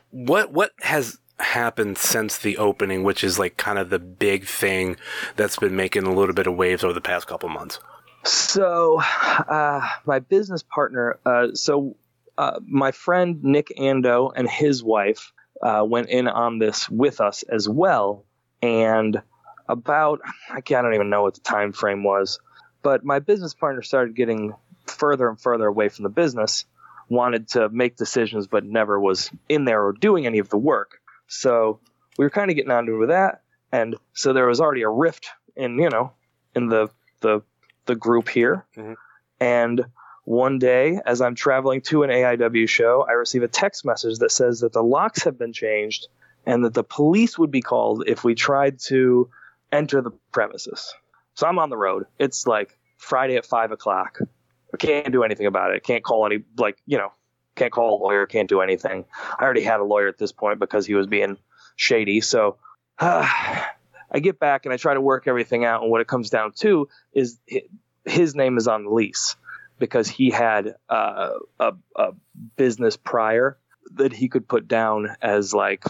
what what has happened since the opening, which is like kind of the big thing that's been making a little bit of waves over the past couple months? So, uh, my business partner, uh, so uh, my friend Nick Ando and his wife uh, went in on this with us as well. And about, I don't even know what the time frame was, but my business partner started getting further and further away from the business, wanted to make decisions, but never was in there or doing any of the work. So we were kind of getting onto it with that. And so there was already a rift in, you know, in the, the, the group here. Mhm. And one day, as I'm traveling to an AIW show, I receive a text message that says that the locks have been changed and that the police would be called if we tried to enter the premises. So I'm on the road. It's like Friday at five o'clock. I can't do anything about it. Can't call any, like, you know, can't call a lawyer. Can't do anything. I already had a lawyer at this point because he was being shady. So I get back and I try to work everything out. And what it comes down to is his name is on the lease because he had uh, a, a business prior that he could put down as like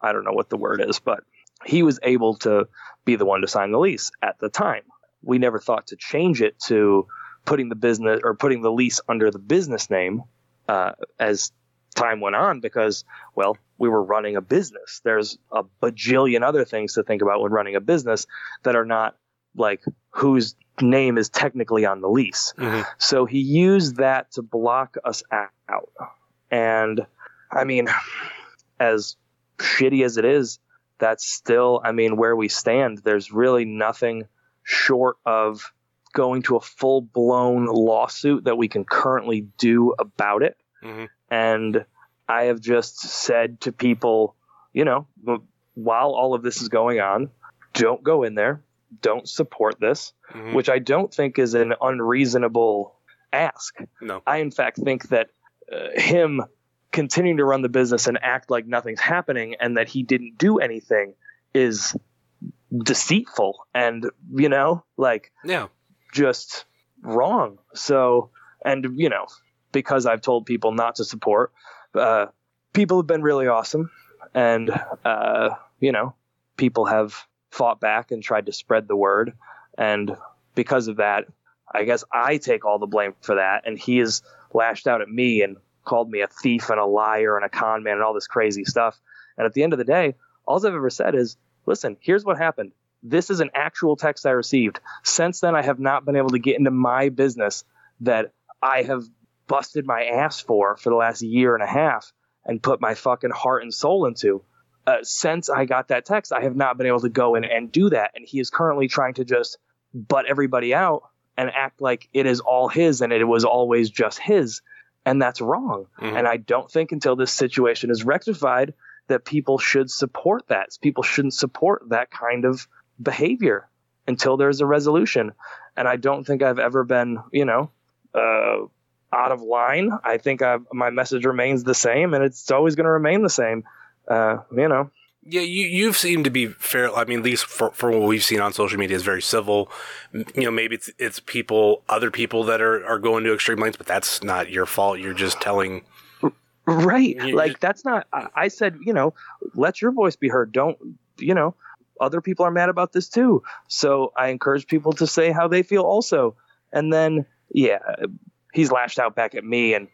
I don't know what the word is, but he was able to be the one to sign the lease at the time. We never thought to change it to putting the business or putting the lease under the business name uh, as time went on because well we were running a business there's a bajillion other things to think about when running a business that are not like whose name is technically on the lease. Mhm. so he used that to block us out. And i mean as shitty as it is that's still i mean where we stand. There's really nothing short of going to a full blown lawsuit that we can currently do about it. Mhm. and I have just said to people, you know, while all of this is going on, don't go in there, don't support this, Mhm. which I don't think is an unreasonable ask. No. I, in fact, think that uh, him continuing to run the business and act like nothing's happening and that he didn't do anything is deceitful and, you know, like Yeah. just wrong. So, and you know, because I've told people not to support, uh, people have been really awesome, and uh, you know, people have fought back and tried to spread the word, and because of that, I guess I take all the blame for that, and he has lashed out at me and called me a thief and a liar and a con man and all this crazy stuff. And at the end of the day, all I've ever said is, listen, here's what happened. This is an actual text I received. Since then, I have not been able to get into my business that I have busted my ass for for the last year and a half and put my fucking heart and soul into. Uh, since I got that text, I have not been able to go in and do that. And he is currently trying to just butt everybody out and act like it is all his and it was always just his. And that's wrong. Mhm. And I don't think until this situation is rectified that people should support that. People shouldn't support that kind of behavior until there's a resolution. And I don't think I've ever been, you know, uh, out of line. I think I've, my message remains the same, and it's always going to remain the same. Uh, you know, Yeah, you you've seemed to be fair. I mean, at least for, for what we've seen on social media, is very civil. You know, maybe it's it's people, other people that are are going to extreme lengths, but that's not your fault. You're just telling. right? Like that's not. I, I said, you know, let your voice be heard. Don't, you know, other people are mad about this too. So I encourage people to say how they feel also. And then, yeah, he's lashed out back at me and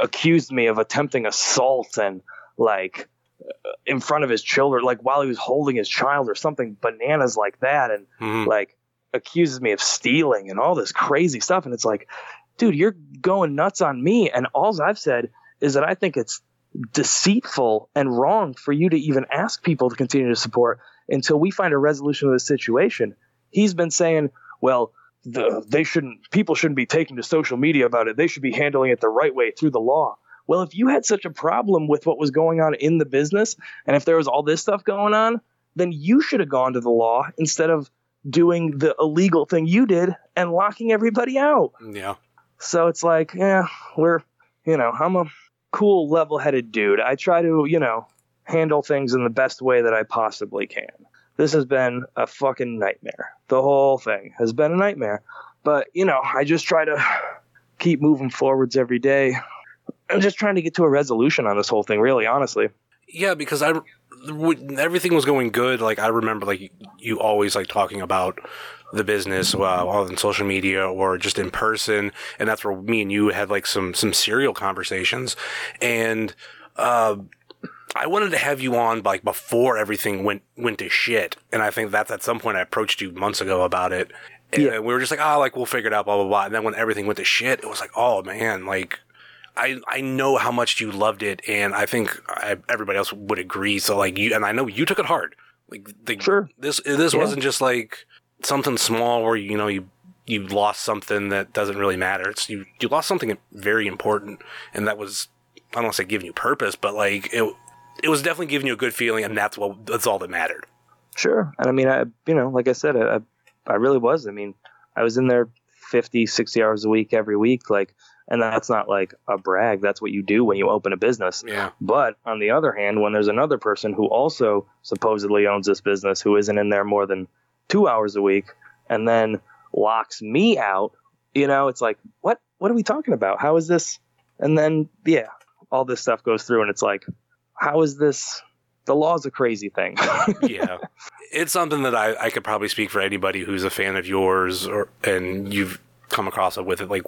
accused me of attempting assault and like in front of his children, like while he was holding his child or something bananas like that. And Mhm. like accuses me of stealing and all this crazy stuff. And it's like, dude, you're going nuts on me. And all I've said is that I think it's deceitful and wrong for you to even ask people to continue to support until we find a resolution of the situation. He's been saying, well, the, they shouldn't, people shouldn't be taking to social media about it. They should be handling it the right way through the law. Well, if you had such a problem with what was going on in the business, and if there was all this stuff going on, then you should have gone to the law instead of doing the illegal thing you did and locking everybody out. Yeah. So it's like, yeah, we're, you know, I'm a cool, level headed dude. I try to, you know, handle things in the best way that I possibly can. This has been a fucking nightmare. The whole thing has been a nightmare. But, you know, I just try to keep moving forwards every day. I'm just trying to get to a resolution on this whole thing, really, honestly. Yeah, because I when everything was going good. Like I remember, like you always like talking about the business, uh, on social media or just in person, and that's where me and you had like some some cereal conversations, and uh, I wanted to have you on like before everything went went to shit, and I think that's at some point I approached you months ago about it. And Yeah. we were just like, oh, like we'll figure it out, blah blah blah. And then when everything went to shit, it was like, oh man, like I I know how much you loved it, and I think I, everybody else would agree. So like you, and I know you took it hard. Like the, Sure. this this Yeah. wasn't just like something small where you know you you lost something that doesn't really matter. It's you you lost something very important, and that was I don't want to say giving you purpose, but like it it was definitely giving you a good feeling, and that's what that's all that mattered. Sure. And I mean, I, you know, like I said, I, I really was. I mean, I was in there 50, 60 hours a week every week. Like, and that's not like a brag. That's what you do when you open a business. Yeah, But on the other hand, when there's another person who also supposedly owns this business who isn't in there more than two hours a week and then locks me out, you know, it's like, what, what are we talking about? How is this? And then, yeah, all this stuff goes through and it's like, how is this? The law's a crazy thing. yeah. It's something that I, I could probably speak for anybody who's a fan of yours or and you've come across it with it. Like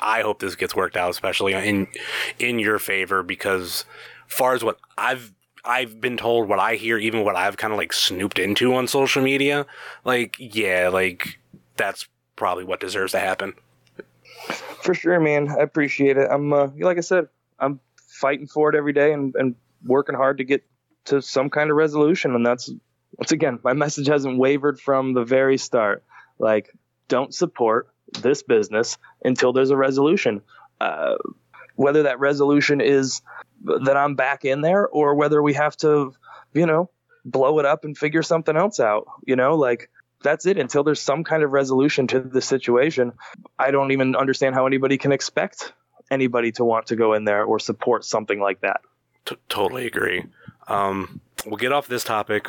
I hope this gets worked out, especially in in your favor, because far as what I've I've been told, what I hear, even what I've kind of like snooped into on social media, like yeah, like that's probably what deserves to happen. For sure, man. I appreciate it. I'm, uh, like I said, I'm fighting for it every day and, and working hard to get to some kind of resolution. And that's, once again, my message hasn't wavered from the very start. Like, don't support this business until there's a resolution. Uh, whether that resolution is that I'm back in there or whether we have to, you know, blow it up and figure something else out, you know, like, that's it until there's some kind of resolution to the situation. I don't even understand how anybody can expect anybody to want to go in there or support something like that. T- totally agree. Um, we'll get off this topic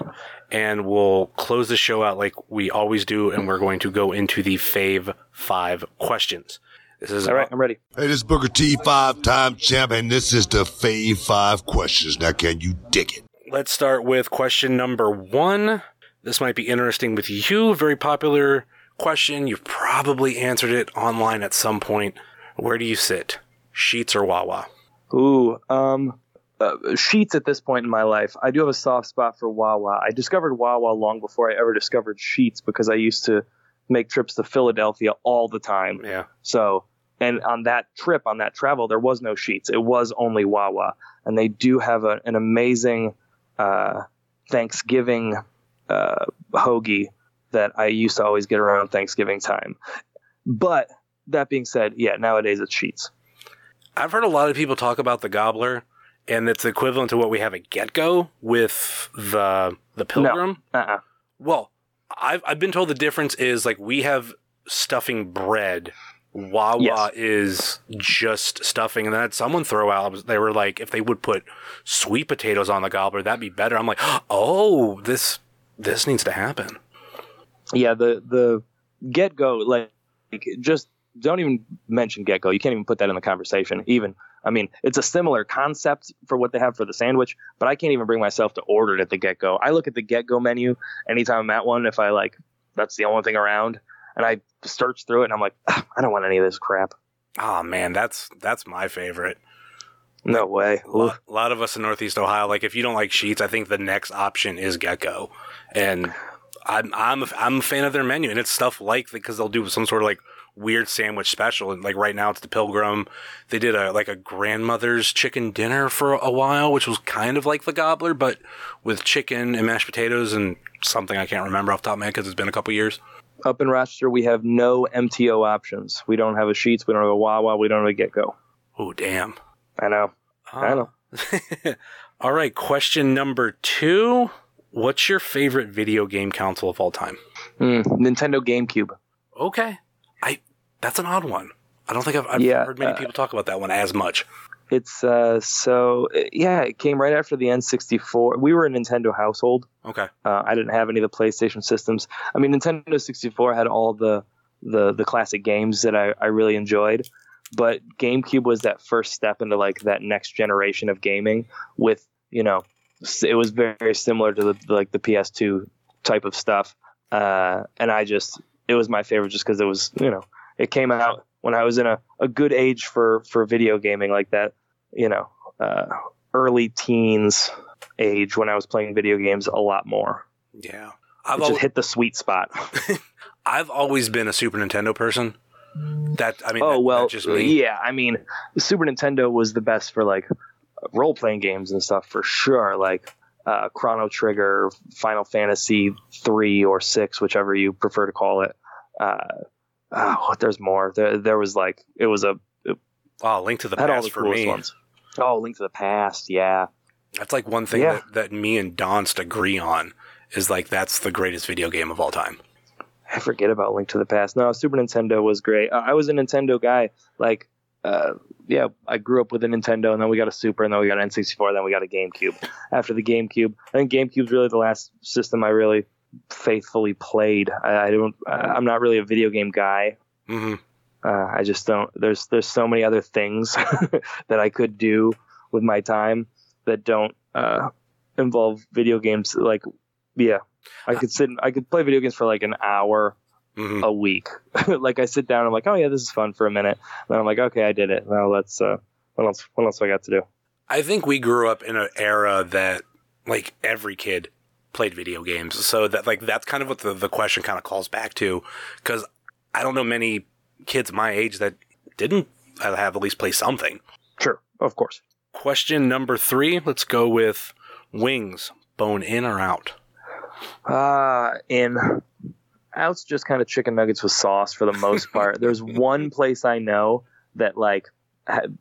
and we'll close the show out like we always do, and we're going to go into the Fave Five questions. This is All right, I'm ready. Hey, this is Booker T, five-time champ, and this is the Fave Five Questions. Now, can you dig it? Let's start with question number one. This might be interesting with you. Very popular question. You've probably answered it online at some point. Where do you sit? Sheetz or Wawa? Ooh, um, uh, Sheetz at this point in my life. I do have a soft spot for Wawa. I discovered Wawa long before I ever discovered Sheetz because I used to make trips to Philadelphia all the time. Yeah. So, and on that trip, on that travel, there was no Sheetz. It was only Wawa. And they do have a, an amazing uh, Thanksgiving uh, hoagie that I used to always get around Thanksgiving time. But that being said, yeah, nowadays it's Sheetz. I've heard a lot of people talk about the gobbler, and it's equivalent to what we have at Get Go with the the pilgrim. Uh-uh. Well, I've I've been told the difference is like we have stuffing bread. Wawa Yes. is just stuffing, and then I had someone throw out. They were like, if they would put sweet potatoes on the gobbler, that'd be better. I'm like, oh, this this needs to happen. yeah the the get go like just don't even mention get go you can't even put that in the conversation even I mean, it's a similar concept for what they have for the sandwich, but I can't even bring myself to order it at the get go. I look at the get go menu anytime I'm at one if I like that's the only thing around, and I search through it and I'm like, "Ah, I don't want any of this crap. Oh man, that's that's my favorite. No way. A lot, a lot of us in Northeast Ohio, like if you don't like Sheetz, I think the next option is GetGo, and I'm I'm a, I'm a fan of their menu, and it's stuff like because they'll do some sort of like weird sandwich special, and like right now it's the Pilgrim. They did a like a grandmother's chicken dinner for a while, which was kind of like the Gobbler, but with chicken and mashed potatoes and something I can't remember off the top of my head because it's been a couple years. Up in Rochester, we have no MTO options. We don't have a Sheetz. We don't have a Wawa. We don't have a Get Go. Oh damn! I know. I know. All right, question number two. What's your favorite video game console of all time? Mm, Nintendo GameCube. Okay. I that's an odd one. I don't think I've, I've Yeah, heard many uh, people talk about that one as much. It's uh so uh, yeah, it came right after the N64. We were a Nintendo household. Okay. Uh, I didn't have any of the PlayStation systems. I mean, Nintendo 64 had all the the the classic games that I, I really enjoyed, but GameCube was that first step into like that next generation of gaming. With you know, it was very, very similar to the like the PS2 type of stuff, uh, and I just it was my favorite just because it was you know it came out when I was in a, a good age for for video gaming like that. You know, uh, early teens age when I was playing video games a lot more. Yeah. I've just al- hit the sweet spot. I've always been a Super Nintendo person. That I mean, oh that- well, just me. yeah. I mean, Super Nintendo was the best for like role playing games and stuff for sure. Like uh, Chrono Trigger, Final Fantasy three or six, whichever you prefer to call it. Uh, oh, there's more. There, there was like it was a Oh, Link to the Past the for me. ones. Oh, Link to the Past, yeah. That's like one thing Yeah. that, that me and Donst agree on is like that's the greatest video game of all time. I forget about Link to the Past. No, Super Nintendo was great. I I was a Nintendo guy. Like, uh, yeah, I grew up with a Nintendo, and then we got a Super, and then we got an N64, and then we got a GameCube. After the GameCube, I think GameCube's really the last system I really faithfully played. I, I don't. I'm not really a video game guy. hmm Uh, I just don't. There's there's so many other things that I could do with my time that don't uh, involve video games. Like, yeah, I could sit. I could play video games for like an hour hmm a week. like I sit down, I'm like, oh yeah, this is fun for a minute. Then I'm like, okay, I did it. Now let's. Uh, what else? What else do I got to do? I think we grew up in an era that like every kid played video games. So that like that's kind of what the, the question kind of calls back to because I don't know many kids my age that didn't have at least play something. Sure, of course. Question number three. Let's go with wings. Bone in or out? Uh, in out's just kind of chicken nuggets with sauce for the most part. There's one place I know that like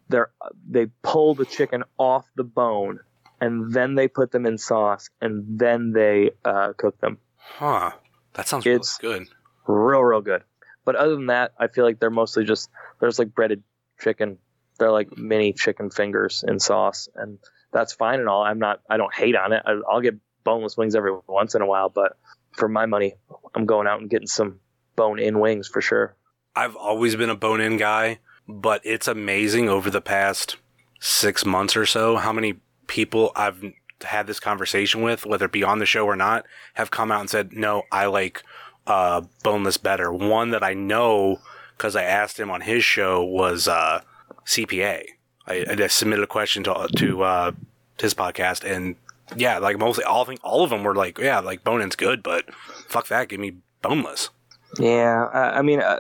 they're they pull the chicken off the bone and then they put them in sauce and then they uh, cook them. Huh. That sounds It's- really good. Real, real good. But other than that, I feel like they're mostly just there's like breaded chicken. They're like mini chicken fingers in sauce, and that's fine and all. I'm not. I don't hate on it. I, I'll get boneless wings every once in a while, but for my money, I'm going out and getting some bone-in wings for sure. I've always been a bone in guy, but it's amazing over the past six months or so how many people I've had this conversation with, whether it be on the show or not, have come out and said, no, I like uh, boneless better. One that I know because I asked him on his show was uh, CPA. I, I submitted a question to to uh, his podcast, and yeah, like mostly all all of them were like, yeah, like bone in's good, but fuck that, give me boneless. Yeah, I, I mean, uh,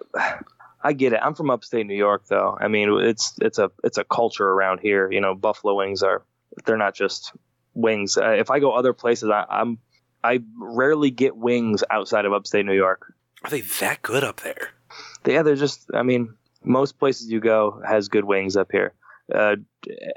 I get it. I'm from upstate New York, though. I mean, it's it's a it's a culture around here. You know, buffalo wings are they're not just wings. Uh, if I go other places, I, I'm I rarely get wings outside of upstate New York. Are they that good up there? Yeah, they're just. I mean, most places you go has good wings up here. Uh,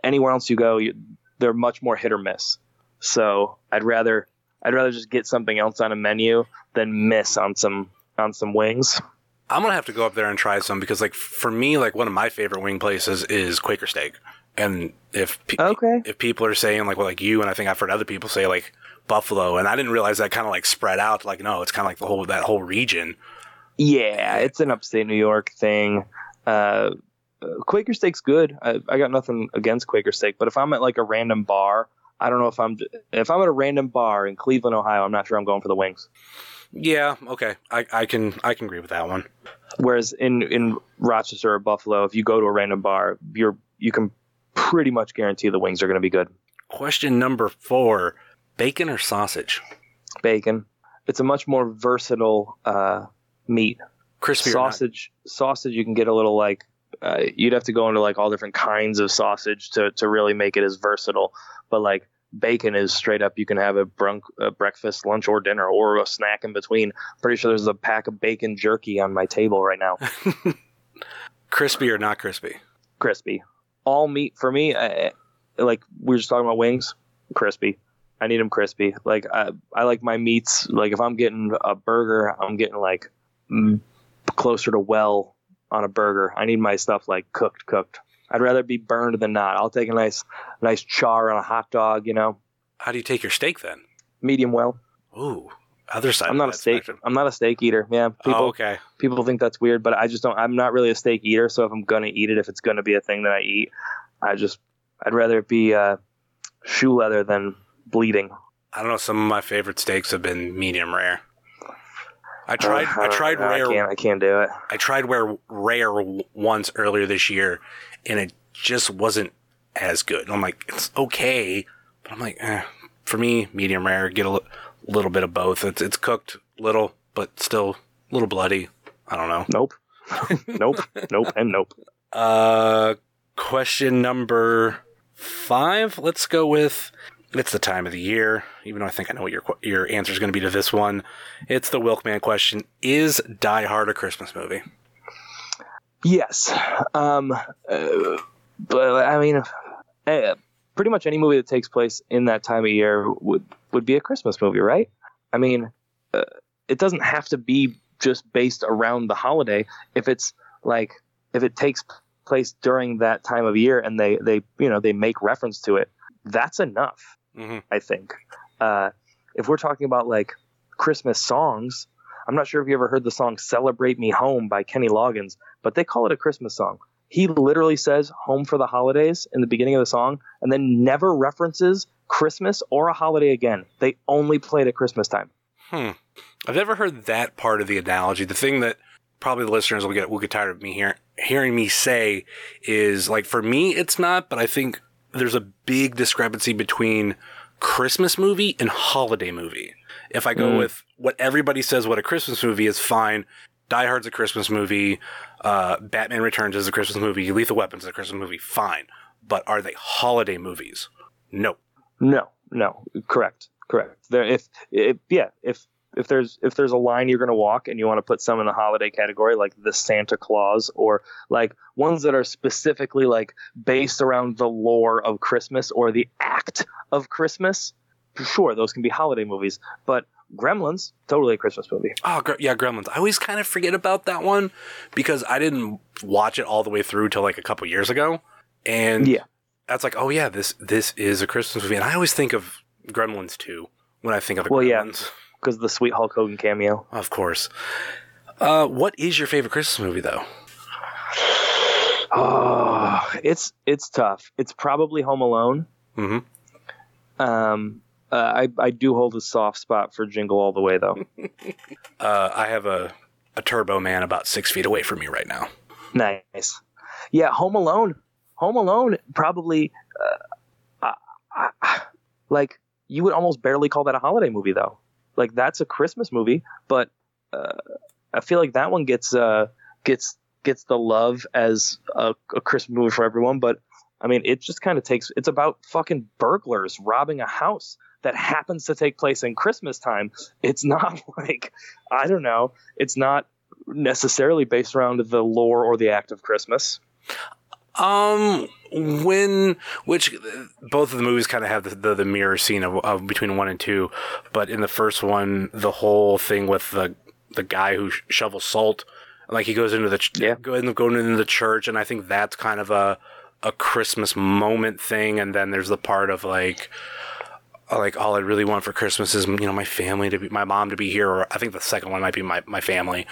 anywhere else you go, you, they're much more hit or miss. So I'd rather I'd rather just get something else on a menu than miss on some on some wings. I'm gonna have to go up there and try some because, like, for me, like one of my favorite wing places is Quaker Steak. And if pe- Okay. if people are saying like, well, like you, and I think I've heard other people say like Buffalo, and I didn't realize that kind of like spread out. Like, no, it's kind of like the whole that whole region. Yeah, it's an upstate New York thing. Uh, Quaker steak's good. I, I got nothing against Quaker steak, but if I'm at like a random bar, I don't know if I'm if I'm at a random bar in Cleveland, Ohio. I'm not sure I'm going for the wings. Yeah, okay. I, I can I can agree with that one. Whereas in in Rochester or Buffalo, if you go to a random bar, you're you can pretty much guarantee the wings are going to be good. Question number four: bacon or sausage? Bacon. It's a much more versatile uh, meat. Crispy or not? sausage sausage you can get a little like uh, you'd have to go into like all different kinds of sausage to, to really make it as versatile but like bacon is straight up you can have a, brunk, a breakfast lunch or dinner or a snack in between pretty sure there's a pack of bacon jerky on my table right now Crispy or not crispy? crispy all meat for me I, like we were just talking about wings crispy. I need them crispy. Like I, I like my meats like if i'm getting a burger i'm getting like mm, closer to well on a burger. I need my stuff like cooked cooked. I'd rather be burned than not. I'll take a nice nice char on a hot dog you know? How do you take your steak then? medium well. Ooh, other side. i'm of not a steak spectrum. i'm not a steak eater yeah people oh, okay. people think that's weird, but I just don't. I'm not really a steak eater, so if I'm gonna eat it, if it's gonna be a thing that I eat, I just I'd rather it be uh, shoe leather than bleeding. I don't know. Some of my favorite steaks have been medium rare. I tried. Uh, I tried I rare. can't. I can't do it. I tried rare rare once earlier this year, and it just wasn't as good. And I'm like, it's okay, but I'm like, eh. for me, medium rare. Get a li- little bit of both. It's it's cooked little, but still a little bloody. I don't know. Nope. nope. Nope. And nope. Uh, question number five. Let's go with. It's the time of the year, even though I think I know what your your answer is going to be to this one. It's the Wilkman question: Is Die Hard a Christmas movie? Yes. Um. uh, but I mean, uh, pretty much any movie that takes place in that time of year would would be a Christmas movie, right? I mean, uh, it doesn't have to be just based around the holiday. If it's like if it takes place during that time of year and they they you know they make reference to it, that's enough. Mm-hmm. I think. Uh, if we're talking about like Christmas songs, I'm not sure if you ever heard the song "Celebrate Me Home" by Kenny Loggins, but they call it a Christmas song. He literally says "Home for the Holidays" in the beginning of the song, and then never references Christmas or a holiday again. They only played at Christmas time. Hmm. I've never heard that part of the analogy. The thing that probably the listeners will get will get tired of me hear, hearing me say is like for me it's not, but I think there's a big discrepancy between Christmas movie and holiday movie. If I go Mm. with what everybody says what a Christmas movie is, fine. Die Hard's a Christmas movie. Uh, Batman Returns is a Christmas movie. Lethal Weapon's is a Christmas movie. Fine. But are they holiday movies? No. No, no, correct, correct. There, if, if yeah, if if there's if there's a line you're going to walk and you want to put some in the holiday category, like the Santa Claus, or like ones that are specifically like based around the lore of Christmas or the act of Christmas, sure, those can be holiday movies. But Gremlins, totally a Christmas movie. Oh, yeah, Gremlins. I always kind of forget about that one because I didn't watch it all the way through till like a couple years ago, and Yeah. that's like, oh yeah, this this is a Christmas movie, and I always think of Gremlins too when I think of the Well, yeah. Gremlins. Because the sweet Hulk Hogan cameo. Of course. Uh, what is your favorite Christmas movie though? Oh, it's it's tough. It's probably Home Alone. hmm Um, uh, I I do hold a soft spot for Jingle All the Way though. Uh, I have a a Turbo Man about six feet away from me right now. Nice. Yeah, Home Alone. Home Alone probably uh, uh, uh, like you would almost barely call that a holiday movie though. Like that's a Christmas movie, but uh, I feel like that one gets uh, gets gets the love as a, a Christmas movie for everyone. But I mean, it just kind of takes. It's about fucking burglars robbing a house that happens to take place in Christmas time. It's not like I don't know. It's not necessarily based around the lore or the act of Christmas. Um, when which both of the movies kind of have the, the, the mirror scene of, of between one and two, but in the first one, the whole thing with the the guy who sh- shovels salt, like he goes into the ch- Yeah. go in, going into the church, and I think that's kind of a a Christmas moment thing, and then there's the part of like. Like all I really want for Christmas is you know my family to be my mom to be here, or I think the second one might be my, my family,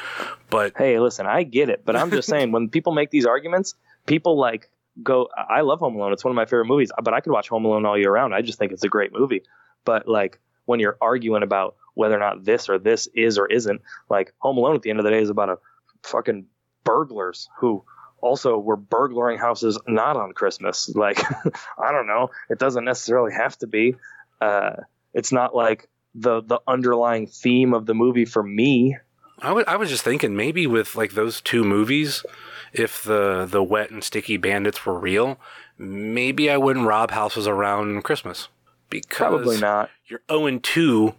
but Hey, listen, I get it, but I'm just saying when people make these arguments, people like go. I love Home Alone. It's one of my favorite movies, but I could watch Home Alone all year round. I just think it's a great movie. But like when you're arguing about whether or not this or this is or isn't, like Home Alone at the end of the day is about a fucking burglars who also were burglaring houses not on Christmas. Like, I don't know. It doesn't necessarily have to be. Uh, it's not like the the underlying theme of the movie for me. I was just thinking maybe with like those two movies, if the the wet and sticky bandits were real, maybe I wouldn't rob houses around Christmas. Because Probably not. You're 0 2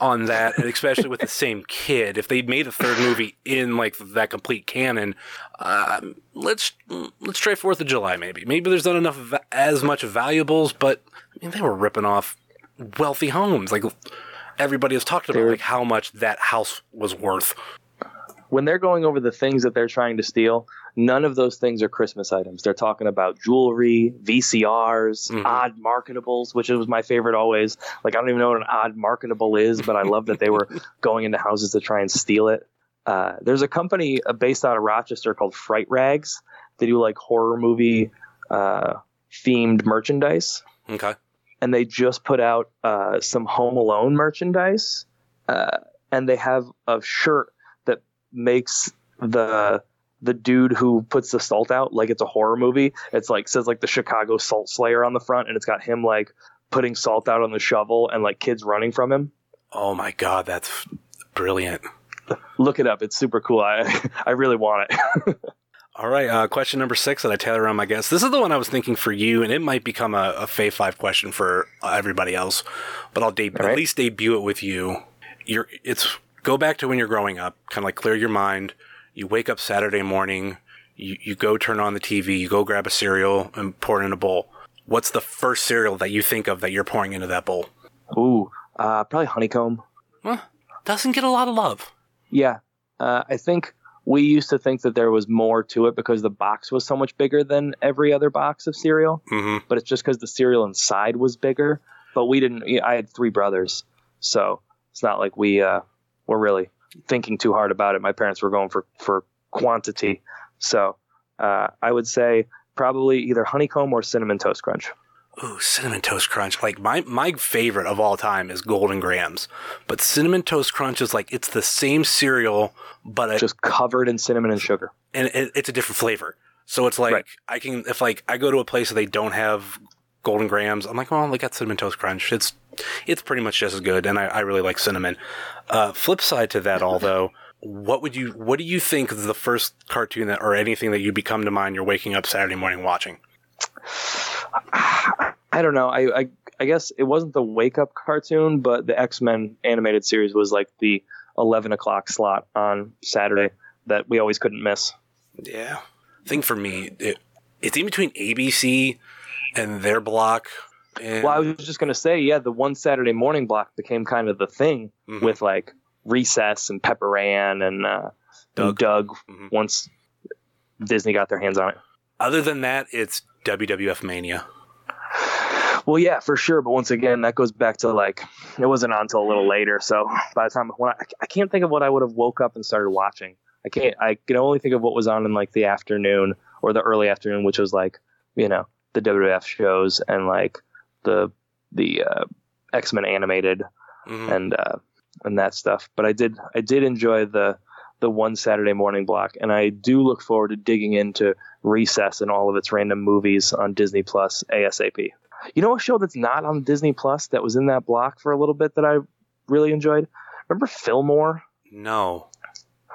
on that, especially with the same kid. If they made a third movie in like that complete canon, um, let's let's try Fourth of July. Maybe maybe there's not enough va- as much valuables, but I mean they were ripping off wealthy homes. Like everybody has talked about like how much that house was worth. When they're going over the things that they're trying to steal, none of those things are Christmas items. They're talking about jewelry, VCRs, Mhm. odd marketables, which was my favorite always. Like I don't even know what an odd marketable is, but I love that they were going into houses to try and steal it. Uh, there's a company uh, based out of Rochester called Fright Rags. They do like horror movie uh, themed merchandise. Okay. And they just put out uh, some Home Alone merchandise, uh, and they have a shirt that makes the the dude who puts the salt out like it's a horror movie. It's like says like the Chicago Salt Slayer on the front, and it's got him like putting salt out on the shovel and like kids running from him. Oh my god, that's brilliant. Look it up; it's super cool. I I really want it. All right, uh, question number six that I tailor around my guess. This is the one I was thinking for you, and it might become a, a Fave Five question for everybody else, but I'll All right. at least debut it with you. You're it's go back to when you're growing up, kind of like clear your mind. You wake up Saturday morning, you you go turn on the TV, you go grab a cereal and pour it in a bowl. What's the first cereal that you think of that you're pouring into that bowl? Ooh, uh, probably honeycomb. Well, doesn't get a lot of love. Yeah, uh, I think we used to think that there was more to it because the box was so much bigger than every other box of cereal. hmm But it's just because the cereal inside was bigger. But we didn't. I had three brothers, so it's not like we uh, were really thinking too hard about it. My parents were going for for quantity, so uh, I would say probably either honeycomb or cinnamon toast crunch. Ooh, cinnamon toast crunch. Like my my favorite of all time is Golden Grams, but cinnamon toast crunch is like it's the same cereal, but it, Just covered in cinnamon and sugar. and it, it's a different flavor. So it's like Right. I can if like I go to a place that they don't have Golden Grams, I'm like, oh, they got cinnamon toast crunch. It's it's pretty much just as good, and I, I really like cinnamon. Uh, flip side to that, although. What would you? What do you think is the first cartoon that, or anything that you become to mind? You're waking up Saturday morning watching. I don't know. I, I I guess it wasn't the wake up cartoon, but the X Men animated series was like the eleven o'clock slot on Saturday that we always couldn't miss. Yeah. I think for me, it, it's in between ABC and their block. And Well, I was just gonna say, yeah, the one Saturday morning block became kind of the thing Mhm. with like Recess and Pepper Ann and uh, Doug. Doug. Doug Mhm. once Disney got their hands on it. other than that, it's WWF Mania. Well, yeah, for sure. But once again, that goes back to like it wasn't on until a little later. So by the time when I, I can't think of what I would have woke up and started watching. I can't. I can only think of what was on in like the afternoon or the early afternoon, which was like you know the WWF shows and like the the uh, X Men animated Mhm. and uh, and that stuff. But I did I did enjoy the the one Saturday morning block, and I do look forward to digging into Recess and all of its random movies on Disney Plus ASAP. You know a show that's not on Disney Plus that was in that block for a little bit that I really enjoyed. Remember Fillmore? No.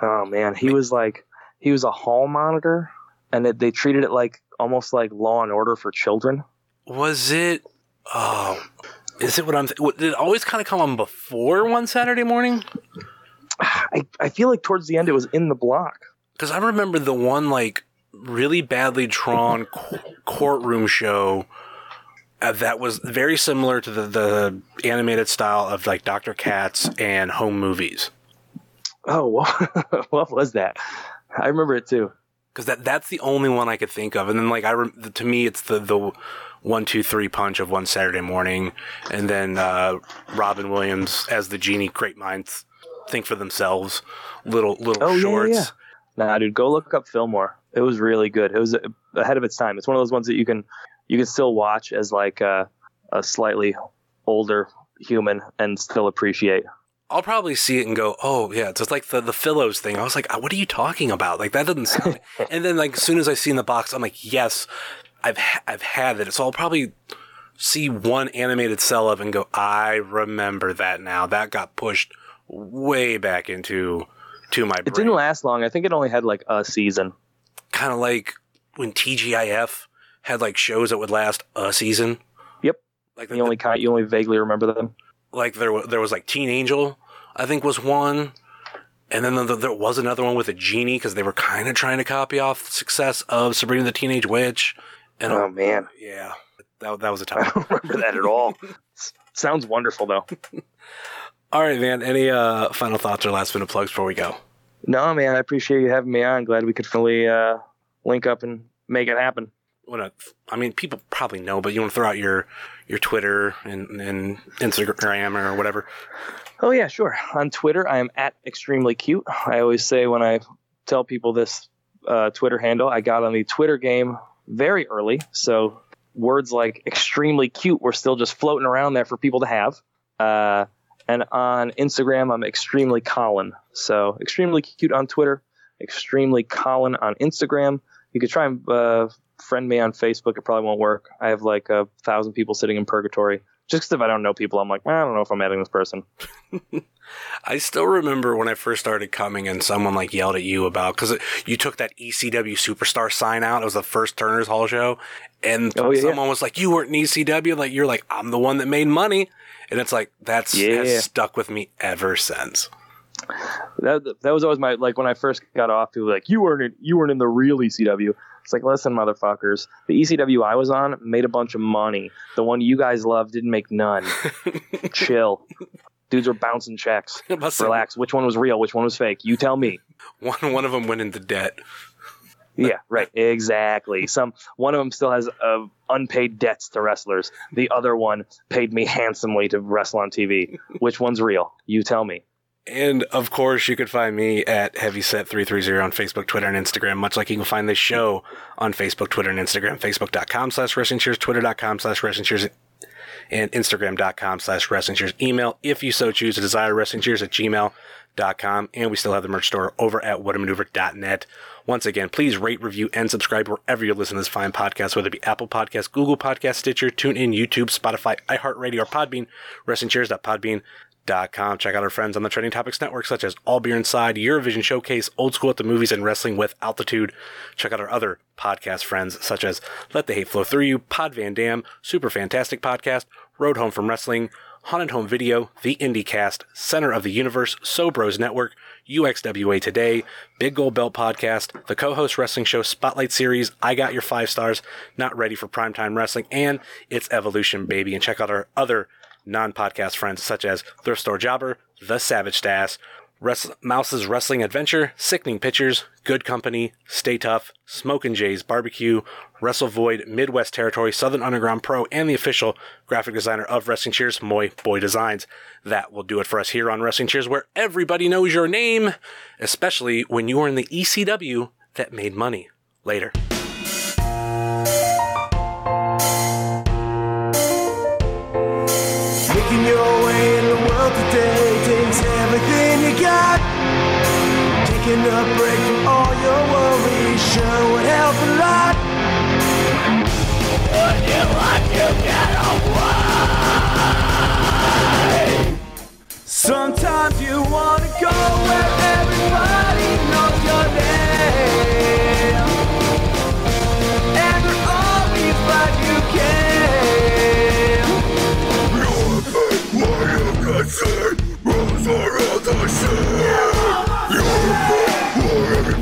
Oh man, he was like he was a hall monitor, and it, they treated it like almost like Law and Order for children. Was it? Oh, is it what I'm? Th- did it always kind of come on before one Saturday morning? I, I feel like towards the end it was in the block. Because I remember the one like really badly drawn co- courtroom show uh, that was very similar to the, the animated style of like Dr. Katz and home movies. Oh, what, what was that? I remember it too. Because that that's the only one I could think of. And then like I rem- to me it's the the one two three punch of one Saturday morning, and then uh, Robin Williams as the genie. Great minds think for themselves. Little little Oh, yeah, yeah, shorts. yeah. Nah, dude, go look up Fillmore. It was really good. It was ahead of its time. It's one of those ones that you can you can still watch as like a, a slightly older human and still appreciate. I'll probably see it and go, oh yeah, it's just like the the Phillows thing. I was like, uh, what are you talking about? Like that doesn't sound. and then like as soon as I see in the box, I'm like, yes, I've ha- I've had it. So I'll probably see one animated cell of and go, I remember that now. That got pushed way back into to my brain. It didn't last long. I think it only had like a season. Kind of like when TGIF had like shows that would last a season. Yep. Like You only kind you only vaguely remember them. like there wa- there was like Teen Angel, I think was one, and then there, there was another one with a genie because they were kind of trying to copy off the success of Sabrina the Teenage Witch. And Oh man, yeah, that that was a time. I don't remember that at all. Sounds wonderful though. All right, man. Any uh, final thoughts or last minute plugs before we go? No, man, I appreciate you having me on. Glad we could finally uh, link up and make it happen. Wanna, I mean, people probably know, but you want to throw out your your Twitter and, and Instagram or whatever. Oh yeah, sure. On Twitter, I am at extremely cute. I always say when I tell people this uh, Twitter handle, I got on the Twitter game very early, so words like extremely cute were still just floating around there for people to have. Uh, and on Instagram, I'm extremely Colin. So extremely cute on Twitter, extremely Colin on Instagram. You could try and uh, friend me on Facebook. It probably won't work. I have like a thousand people sitting in purgatory. Just if I don't know people, I'm like, I don't know if I'm adding this person. I still remember when I first started coming and someone like yelled at you about because you took that ECW superstar sign out. It was the first Turner's Hall show, and Oh, yeah, yeah. someone was like, "You weren't an ECW." Like you're like, "I'm the one that made money," and it's like that's Yeah. has stuck with me ever since. that that was always my like when I first got off. People were like, "You weren't in, you weren't in the real ECW." It's like, listen, motherfuckers, the ECW I was on made a bunch of money. The one you guys love didn't make none. Chill, dudes were bouncing checks. Relax. Which one was real? Which one was fake? You tell me. One one of them went into debt. Yeah, right. Exactly. Some one of them still has uh, unpaid debts to wrestlers. The other one paid me handsomely to wrestle on TV. Which one's real? You tell me. And of course, you could find me at Heavyset330 on Facebook, Twitter, and Instagram, much like you can find this show on Facebook, Twitter, and Instagram. Facebook.com slash Wrestling Cheers, Twitter.com slash Wrestling Cheers, and Instagram.com slash Wrestling Cheers. Email, if you so choose, to desire Wrestling Cheers at gmail.com. And we still have the merch store over at whatamaneuver.net. Once again, please rate, review, and subscribe wherever you listen to this fine podcast, whether it be Apple Podcasts, Google Podcasts, Stitcher, TuneIn, YouTube, Spotify, iHeartRadio, or Podbean, WrestlingCheers.podbean.com. Check out our friends on the Trending Topics Network, such as All Beer Inside, Eurovision Showcase, Old School at the Movies, and Wrestling with Altitude. Check out our other podcast friends, such as Let the Hate Flow Through You, Pod Van Dam, Super Fantastic Podcast, Road Home from Wrestling, Haunted Home Video, The IndieCast, Center of the Universe, Sobros Network, UXWA Today, Big Gold Belt Podcast, the co-host wrestling show Spotlight Series, I Got Your Five Stars, Not Ready for Primetime Wrestling, and It's Evolution Baby. And check out our other non-podcast friends such as Thrift Store Jobber, The Savage Stass, Mouse's Wrestling Adventure, Sickening Pictures, Good Company, Stay Tough, Smokin' Jay's Barbecue, Wrestle Void, Midwest Territory, Southern Underground Pro, and the official graphic designer of Wrestling Cheers, Moy Boy Designs. That will do it for us here on Wrestling Cheers, where everybody knows your name, especially when you are in the ECW that made money. Later. Taking a break from all your worries sure would help a lot. Would you like to get away? Sometimes you wanna go where everybody knows your name, and we're always glad you came. You're a why you not seen? Rose are all the same.